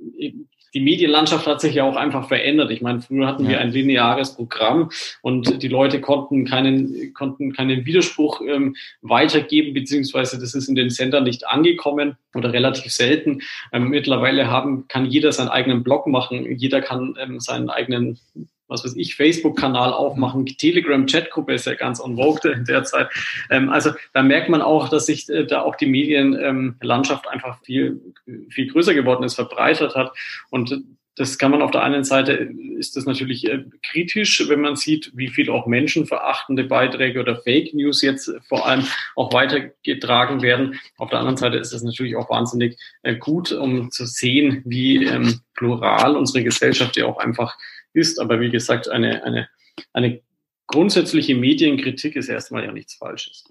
die Medienlandschaft hat sich ja auch einfach verändert. Ich meine, früher hatten ja. wir ein lineares Programm und die Leute konnten keinen, konnten keinen Widerspruch ähm, weitergeben, beziehungsweise das ist in den Sendern nicht angekommen oder relativ selten. Ähm, mittlerweile haben, kann jeder seinen eigenen Blog machen, jeder kann ähm, seinen eigenen was weiß ich, Facebook-Kanal aufmachen. Telegram-Chatgruppe ist ja ganz on vogue in der Zeit. Ähm, also da merkt man auch, dass sich äh, da auch die Medienlandschaft ähm, einfach viel, viel größer geworden ist, verbreitert hat. Und das kann man auf der einen Seite, ist das natürlich äh, kritisch, wenn man sieht, wie viel auch menschenverachtende Beiträge oder Fake News jetzt vor allem auch weitergetragen werden. Auf der anderen Seite ist das natürlich auch wahnsinnig äh, gut, um zu sehen, wie ähm, plural unsere Gesellschaft ja auch einfach ist. Aber wie gesagt, eine, eine, eine grundsätzliche Medienkritik ist erstmal ja nichts Falsches.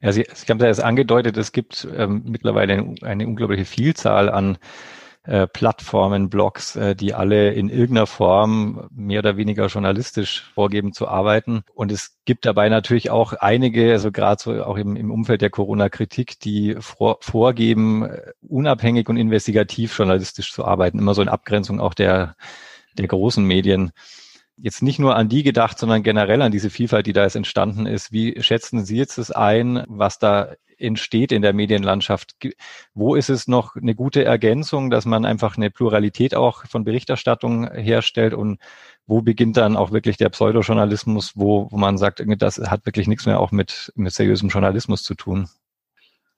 Ja, Sie, Sie haben da jetzt angedeutet, es gibt ähm, mittlerweile eine, eine, unglaubliche Vielzahl an äh, Plattformen, Blogs, äh, die alle in irgendeiner Form mehr oder weniger journalistisch vorgeben zu arbeiten. Und es gibt dabei natürlich auch einige, also gerade so auch im, im Umfeld der Corona-Kritik, die vor, vorgeben, äh, unabhängig und investigativ journalistisch zu arbeiten, immer so in Abgrenzung auch der der großen Medien. Jetzt nicht nur an die gedacht, sondern generell an diese Vielfalt, die da jetzt entstanden ist. Wie schätzen Sie jetzt das ein, was da entsteht in der Medienlandschaft? Wo ist es noch eine gute Ergänzung, dass man einfach eine Pluralität auch von Berichterstattung herstellt und wo beginnt dann auch wirklich der Pseudojournalismus, wo, wo man sagt, das hat wirklich nichts mehr auch mit, mit seriösem Journalismus zu tun?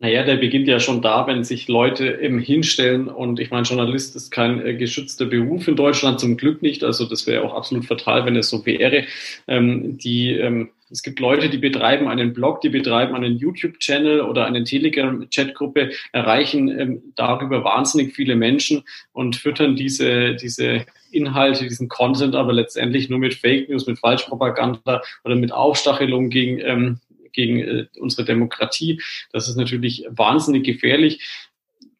Naja, der beginnt ja schon da, wenn sich Leute eben hinstellen und ich meine, Journalist ist kein äh, geschützter Beruf in Deutschland, zum Glück nicht. Also das wäre auch absolut fatal, wenn es so wäre. Ähm, die, ähm, es gibt Leute, die betreiben einen Blog, die betreiben einen YouTube-Channel oder eine Telegram-Chatgruppe, erreichen ähm, darüber wahnsinnig viele Menschen und füttern diese, diese Inhalte, diesen Content aber letztendlich nur mit Fake News, mit Falschpropaganda oder mit Aufstachelung gegen ähm, gegen äh, unsere Demokratie. Das ist natürlich wahnsinnig gefährlich.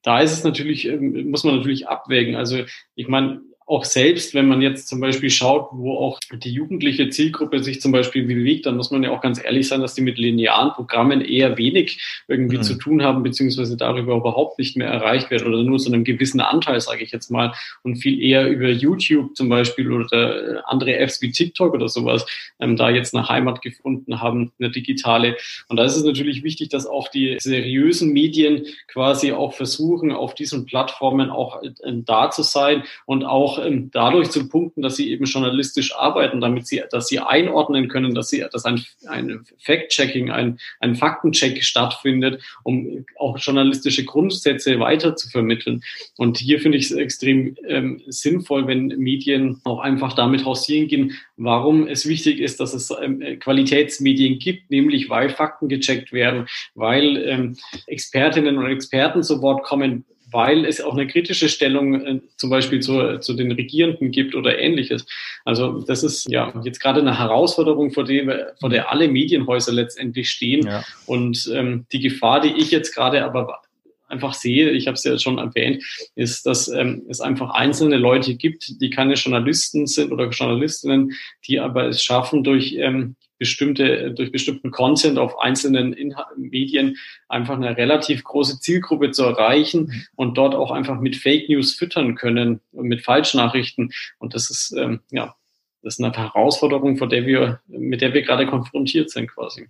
Da ist es natürlich, ähm, muss man natürlich abwägen. Also ich meine, auch selbst, wenn man jetzt zum Beispiel schaut, wo auch die jugendliche Zielgruppe sich zum Beispiel bewegt, dann muss man ja auch ganz ehrlich sein, dass die mit linearen Programmen eher wenig irgendwie mhm. zu tun haben, beziehungsweise darüber überhaupt nicht mehr erreicht werden oder nur zu einem gewissen Anteil, sage ich jetzt mal, und viel eher über YouTube zum Beispiel oder äh, andere Apps wie TikTok oder sowas ähm, da jetzt eine Heimat gefunden haben, eine digitale. Und da ist es natürlich wichtig, dass auch die seriösen Medien quasi auch versuchen, auf diesen Plattformen auch äh, da zu sein und auch auch ähm, dadurch zu punkten, dass sie eben journalistisch arbeiten, damit sie, dass sie einordnen können, dass sie, dass ein, ein Fact-Checking, ein, ein Faktencheck stattfindet, um auch journalistische Grundsätze weiter zu vermitteln. Und hier finde ich es extrem ähm, sinnvoll, wenn Medien auch einfach damit hausieren gehen, warum es wichtig ist, dass es ähm, Qualitätsmedien gibt, nämlich weil Fakten gecheckt werden, weil ähm, Expertinnen und Experten zu Wort kommen, weil es auch eine kritische Stellung äh, zum Beispiel zu, zu den Regierenden gibt oder ähnliches. Also das ist ja jetzt gerade eine Herausforderung, vor der, vor der alle Medienhäuser letztendlich stehen. Ja. Und ähm, die Gefahr, die ich jetzt gerade aber einfach sehe, ich habe es ja schon erwähnt, ist, dass ähm, es einfach einzelne Leute gibt, die keine Journalisten sind oder Journalistinnen, die aber es schaffen, durch ähm, bestimmte, durch bestimmten Content auf einzelnen Inhal Medien einfach eine relativ große Zielgruppe zu erreichen mhm. und dort auch einfach mit Fake News füttern können und mit Falschnachrichten. Und das ist, ähm, ja, das ist eine Herausforderung, vor der wir, mit der wir gerade konfrontiert sind quasi.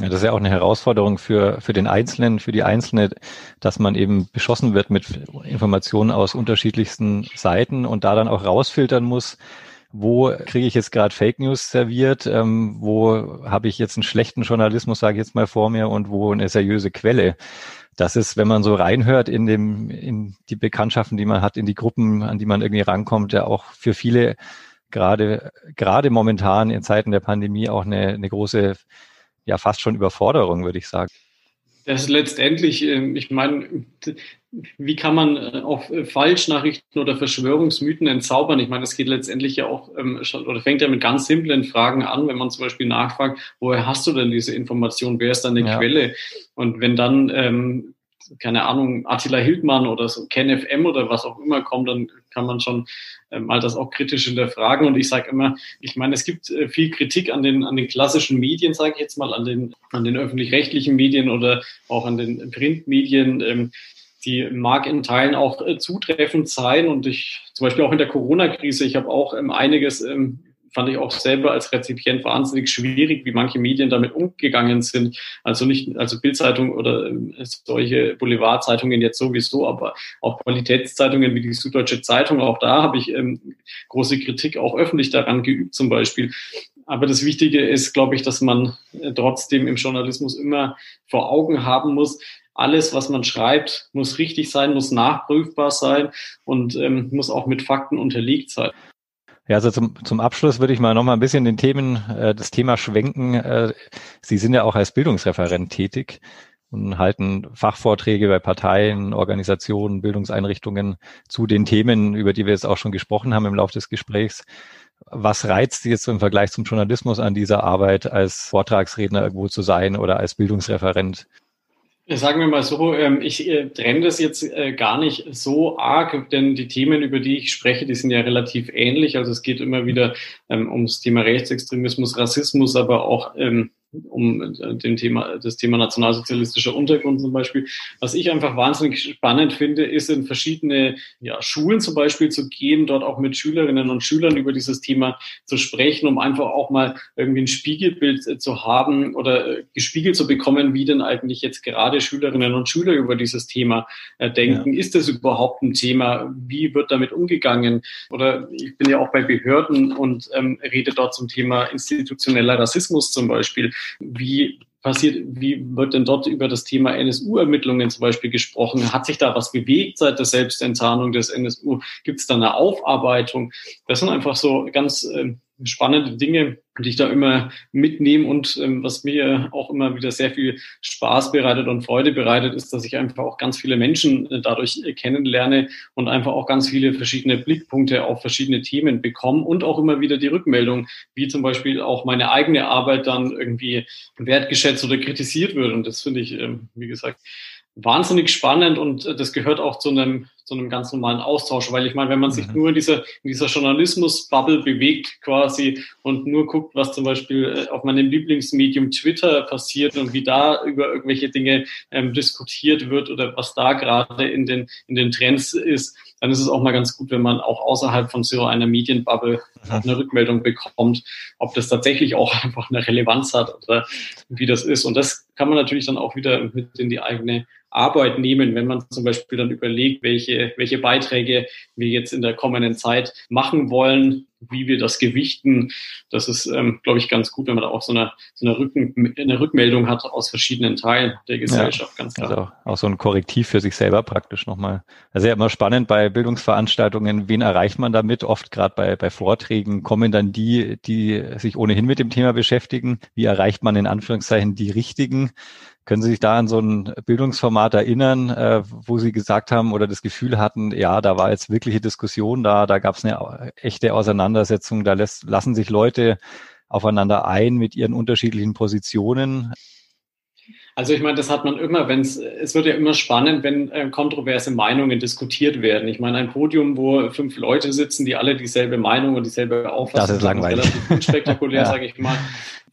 Ja, das ist ja auch eine Herausforderung für, für den Einzelnen, für die Einzelne, dass man eben beschossen wird mit Informationen aus unterschiedlichsten Seiten und da dann auch rausfiltern muss, wo kriege ich jetzt gerade Fake News serviert, ähm, wo habe ich jetzt einen schlechten Journalismus, sage ich jetzt mal vor mir, und wo eine seriöse Quelle. das ist, wenn man so reinhört in dem, in die Bekanntschaften, die man hat, in die Gruppen, an die man irgendwie rankommt, ja auch für viele gerade, gerade momentan in Zeiten der Pandemie auch eine, eine große, ja fast schon Überforderung, würde ich sagen. Das ist letztendlich, ähm, ich meine, wie kann man äh, auf äh, Falschnachrichten oder Verschwörungsmythen entzaubern? Ich meine, es geht letztendlich ja auch ähm, schon, oder fängt ja mit ganz simplen Fragen an, wenn man zum Beispiel nachfragt, woher hast du denn diese Information? Wer ist deine ja. Quelle? Und wenn dann ähm, keine Ahnung, Attila Hildmann oder so, KenFM oder was auch immer kommt, dann kann man schon äh, mal das auch kritisch hinterfragen. Und ich sage immer, ich meine, es gibt äh, viel Kritik an den, an den klassischen Medien, sage ich jetzt mal, an den, an den öffentlich-rechtlichen Medien oder auch an den Printmedien. Ähm, die mag in Teilen auch äh, zutreffend sein. Und ich, zum Beispiel auch in der Corona-Krise, ich habe auch ähm, einiges ähm, fand ich auch selber als Rezipient wahnsinnig schwierig, wie manche Medien damit umgegangen sind. Also nicht, also Bildzeitung oder ähm, solche Boulevardzeitungen jetzt sowieso, aber auch Qualitätszeitungen wie die Süddeutsche Zeitung, auch da habe ich ähm, große Kritik auch öffentlich daran geübt zum Beispiel. Aber das Wichtige ist, glaube ich, dass man äh, trotzdem im Journalismus immer vor Augen haben muss, alles, was man schreibt, muss richtig sein, muss nachprüfbar sein und ähm, muss auch mit Fakten unterlegt sein. Ja, also zum, zum Abschluss würde ich mal noch mal ein bisschen den Themen, äh, das Thema schwenken. Äh, Sie sind ja auch als Bildungsreferent tätig und halten Fachvorträge bei Parteien, Organisationen, Bildungseinrichtungen zu den Themen, über die wir jetzt auch schon gesprochen haben im Laufe des Gesprächs. Was reizt Sie jetzt im Vergleich zum Journalismus an dieser Arbeit, als Vortragsredner irgendwo zu sein oder als Bildungsreferent? Sagen wir mal so, ähm, ich äh, trenne das jetzt äh, gar nicht so arg, denn die Themen, über die ich spreche, die sind ja relativ ähnlich. Also es geht immer wieder ähm, ums Thema Rechtsextremismus, Rassismus, aber auch ähm, um äh, dem Thema, das Thema nationalsozialistischer Untergrund zum Beispiel. Was ich einfach wahnsinnig spannend finde, ist in verschiedene ja, Schulen zum Beispiel zu gehen, dort auch mit Schülerinnen und Schülern über dieses Thema zu sprechen, um einfach auch mal irgendwie ein Spiegelbild äh, zu haben oder äh, gespiegelt zu bekommen, wie denn eigentlich jetzt gerade Schülerinnen und Schüler über dieses Thema denken. Ja. Ist das überhaupt ein Thema? Wie wird damit umgegangen? Oder ich bin ja auch bei Behörden und ähm, rede dort zum Thema institutioneller Rassismus zum Beispiel wie passiert, wie wird denn dort über das Thema NSU-Ermittlungen zum Beispiel gesprochen? Hat sich da was bewegt seit der Selbstenttarnung des NSU? Gibt es da eine Aufarbeitung? Das sind einfach so ganz äh, spannende Dinge, die ich da immer mitnehme und ähm, was mir auch immer wieder sehr viel Spaß bereitet und Freude bereitet, ist, dass ich einfach auch ganz viele Menschen äh, dadurch äh, kennenlerne und einfach auch ganz viele verschiedene Blickpunkte auf verschiedene Themen bekomme und auch immer wieder die Rückmeldung, wie zum Beispiel auch meine eigene Arbeit dann irgendwie wertgeschätzt oder kritisiert wird. Und das finde ich, ähm, wie gesagt, wahnsinnig spannend und äh, das gehört auch zu einem, zu einem ganz normalen Austausch, weil ich meine, wenn man sich mhm. nur in dieser, in dieser Journalismus-Bubble bewegt quasi und nur guckt, was zum Beispiel äh, auf meinem Lieblingsmedium Twitter passiert und wie da über irgendwelche Dinge ähm, diskutiert wird oder was da gerade in den, in den Trends ist, dann ist es auch mal ganz gut, wenn man auch außerhalb von so einer Medienbubble mhm. eine Rückmeldung bekommt, ob das tatsächlich auch einfach eine Relevanz hat oder wie das ist. Und das kann man natürlich dann auch wieder mit in die eigene Arbeit nehmen, wenn man zum Beispiel dann überlegt, welche, welche Beiträge wir jetzt in der kommenden Zeit machen wollen, wie wir das gewichten. Das ist, ähm, glaube ich, ganz gut, wenn man da auch so eine, so eine, Rücken, eine Rückmeldung hat aus verschiedenen Teilen der Gesellschaft, ja, ganz klar. Also auch so ein Korrektiv für sich selber praktisch nochmal. Also ja immer spannend bei Bildungsveranstaltungen, wen erreicht man damit? Oft gerade bei, bei Vorträgen kommen dann die, die sich ohnehin mit dem Thema beschäftigen. Wie erreicht man in Anführungszeichen die richtigen? Können Sie sich da an so ein Bildungsformat erinnern, äh, wo Sie gesagt haben oder das Gefühl hatten, ja, da war jetzt wirkliche Diskussion da, da gab es eine echte Auseinandersetzung, da lässt, lassen sich Leute aufeinander ein mit ihren unterschiedlichen Positionen? Also ich meine, das hat man immer, wenn es, es wird ja immer spannend, wenn äh, kontroverse Meinungen diskutiert werden. Ich meine, ein Podium, wo fünf Leute sitzen, die alle dieselbe Meinung und dieselbe Auffassung das ist langweilig. Ist relativ unspektakulär, ja. sage ich mal.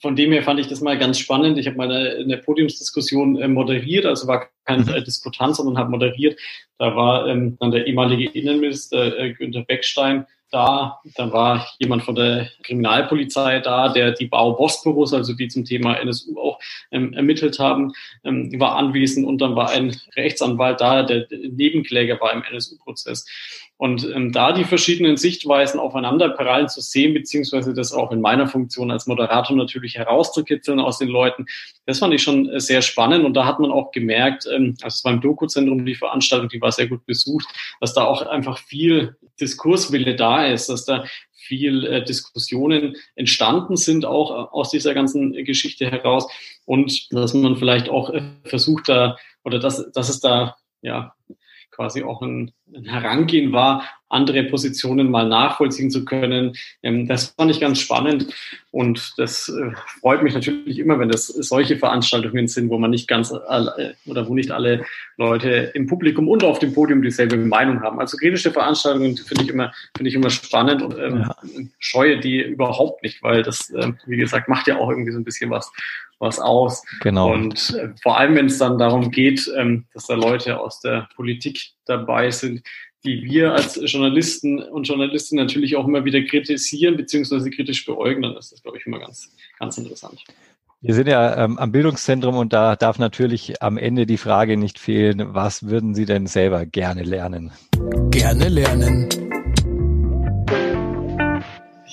Von dem her fand ich das mal ganz spannend. Ich habe mal eine, eine Podiumsdiskussion äh, moderiert, also war kein mhm. Diskutant, sondern habe moderiert. Da war ähm, dann der ehemalige Innenminister äh, Günther Beckstein da. Dann war jemand von der Kriminalpolizei da, der die Bau-Boss-Büros, also die zum Thema NSU auch ähm, ermittelt haben, ähm, war anwesend. Und dann war ein Rechtsanwalt da, der Nebenkläger war im NSU-Prozess. Und ähm, da die verschiedenen Sichtweisen aufeinander prallen zu sehen, beziehungsweise das auch in meiner Funktion als Moderator natürlich herauszukitzeln aus den Leuten, das fand ich schon äh, sehr spannend. Und da hat man auch gemerkt, ähm, also beim Doku-Zentrum, die Veranstaltung, die war sehr gut besucht, dass da auch einfach viel Diskurswille da ist, dass da viel äh, Diskussionen entstanden sind, auch äh, aus dieser ganzen Geschichte heraus. Und dass man vielleicht auch äh, versucht da, oder dass, dass es da ja quasi auch ein, ein Herangehen war, andere Positionen mal nachvollziehen zu können. Ähm, das fand ich ganz spannend und das äh, freut mich natürlich immer, wenn das solche Veranstaltungen sind, wo man nicht ganz alle, oder wo nicht alle Leute im Publikum und auf dem Podium dieselbe Meinung haben. Also kritische Veranstaltungen finde ich immer finde ich immer spannend und ähm, ja. scheue die überhaupt nicht, weil das äh, wie gesagt macht ja auch irgendwie so ein bisschen was was aus. Genau. Und äh, vor allem, wenn es dann darum geht, ähm, dass da Leute aus der Politik dabei sind, die wir als Journalisten und Journalistinnen natürlich auch immer wieder kritisieren beziehungsweise kritisch beäugen, das ist, glaube ich, immer ganz, ganz interessant. Wir sind ja ähm, am Bildungszentrum und da darf natürlich am Ende die Frage nicht fehlen, was würden Sie denn selber gerne lernen? Gerne lernen.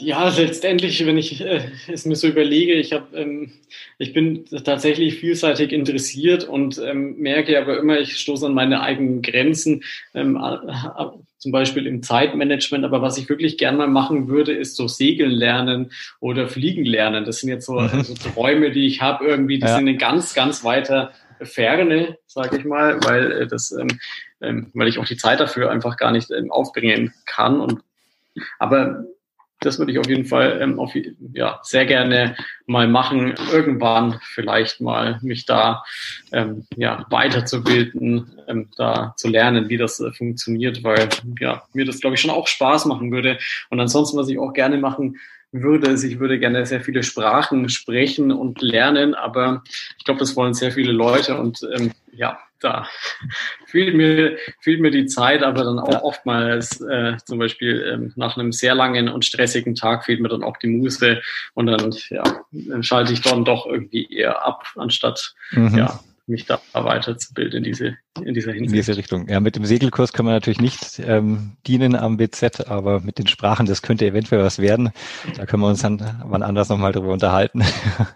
Ja, letztendlich, wenn ich äh, es mir so überlege, ich habe, ähm, ich bin tatsächlich vielseitig interessiert und ähm, merke aber immer, ich stoße an meine eigenen Grenzen, ähm, äh, zum Beispiel im Zeitmanagement. Aber was ich wirklich gern mal machen würde, ist so segeln lernen oder fliegen lernen. Das sind jetzt so, mhm. so Träume, die ich habe irgendwie, die ja. sind in ganz, ganz weiter Ferne, sage ich mal, weil äh, das, ähm, ähm, weil ich auch die Zeit dafür einfach gar nicht ähm, aufbringen kann und aber das würde ich auf jeden Fall ähm, auf, ja, sehr gerne mal machen. Irgendwann vielleicht mal mich da ähm, ja, weiterzubilden, ähm, da zu lernen, wie das äh, funktioniert, weil ja, mir das, glaube ich, schon auch Spaß machen würde. Und ansonsten, was ich auch gerne machen würde, ist, ich würde gerne sehr viele Sprachen sprechen und lernen, aber ich glaube, das wollen sehr viele Leute und ähm, ja, da fehlt mir, fehlt mir die Zeit, aber dann auch ja. oftmals äh, zum Beispiel ähm, nach einem sehr langen und stressigen Tag fehlt mir dann auch die Muße und dann, ja, dann schalte ich dann doch irgendwie eher ab, anstatt mhm. ja, mich da weiterzubilden in diese in dieser Hinsicht. In diese Richtung. Ja, mit dem Segelkurs kann man natürlich nicht ähm, dienen am BZ, aber mit den Sprachen, das könnte eventuell was werden. Da können wir uns dann wann anders nochmal drüber unterhalten.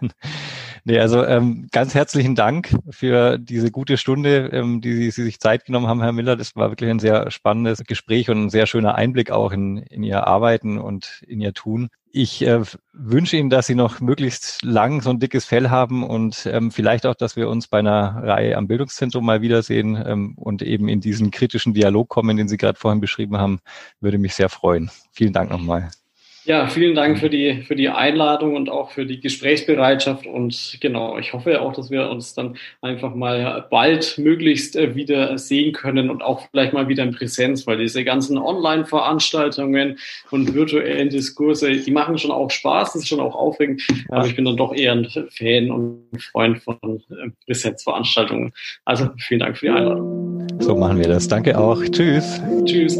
Nee, also ähm, ganz herzlichen Dank für diese gute Stunde, ähm, die Sie, Sie sich Zeit genommen haben, Herr Miller. Das war wirklich ein sehr spannendes Gespräch und ein sehr schöner Einblick auch in, in Ihr Arbeiten und in Ihr Tun. Ich äh, wünsche Ihnen, dass Sie noch möglichst lang so ein dickes Fell haben und ähm, vielleicht auch, dass wir uns bei einer Reihe am Bildungszentrum mal wiedersehen ähm, und eben in diesen kritischen Dialog kommen, den Sie gerade vorhin beschrieben haben, würde mich sehr freuen. Vielen Dank nochmal. Ja, vielen Dank für die, für die Einladung und auch für die Gesprächsbereitschaft. Und genau, ich hoffe auch, dass wir uns dann einfach mal bald möglichst äh, wieder sehen können und auch vielleicht mal wieder in Präsenz, weil diese ganzen Online-Veranstaltungen und virtuellen Diskurse, die machen schon auch Spaß, das ist schon auch aufregend. Ja. Aber ich bin dann doch eher ein Fan und Freund von äh, Präsenzveranstaltungen. Also vielen Dank für die Einladung. So machen wir das. Danke auch. Tschüss. Tschüss.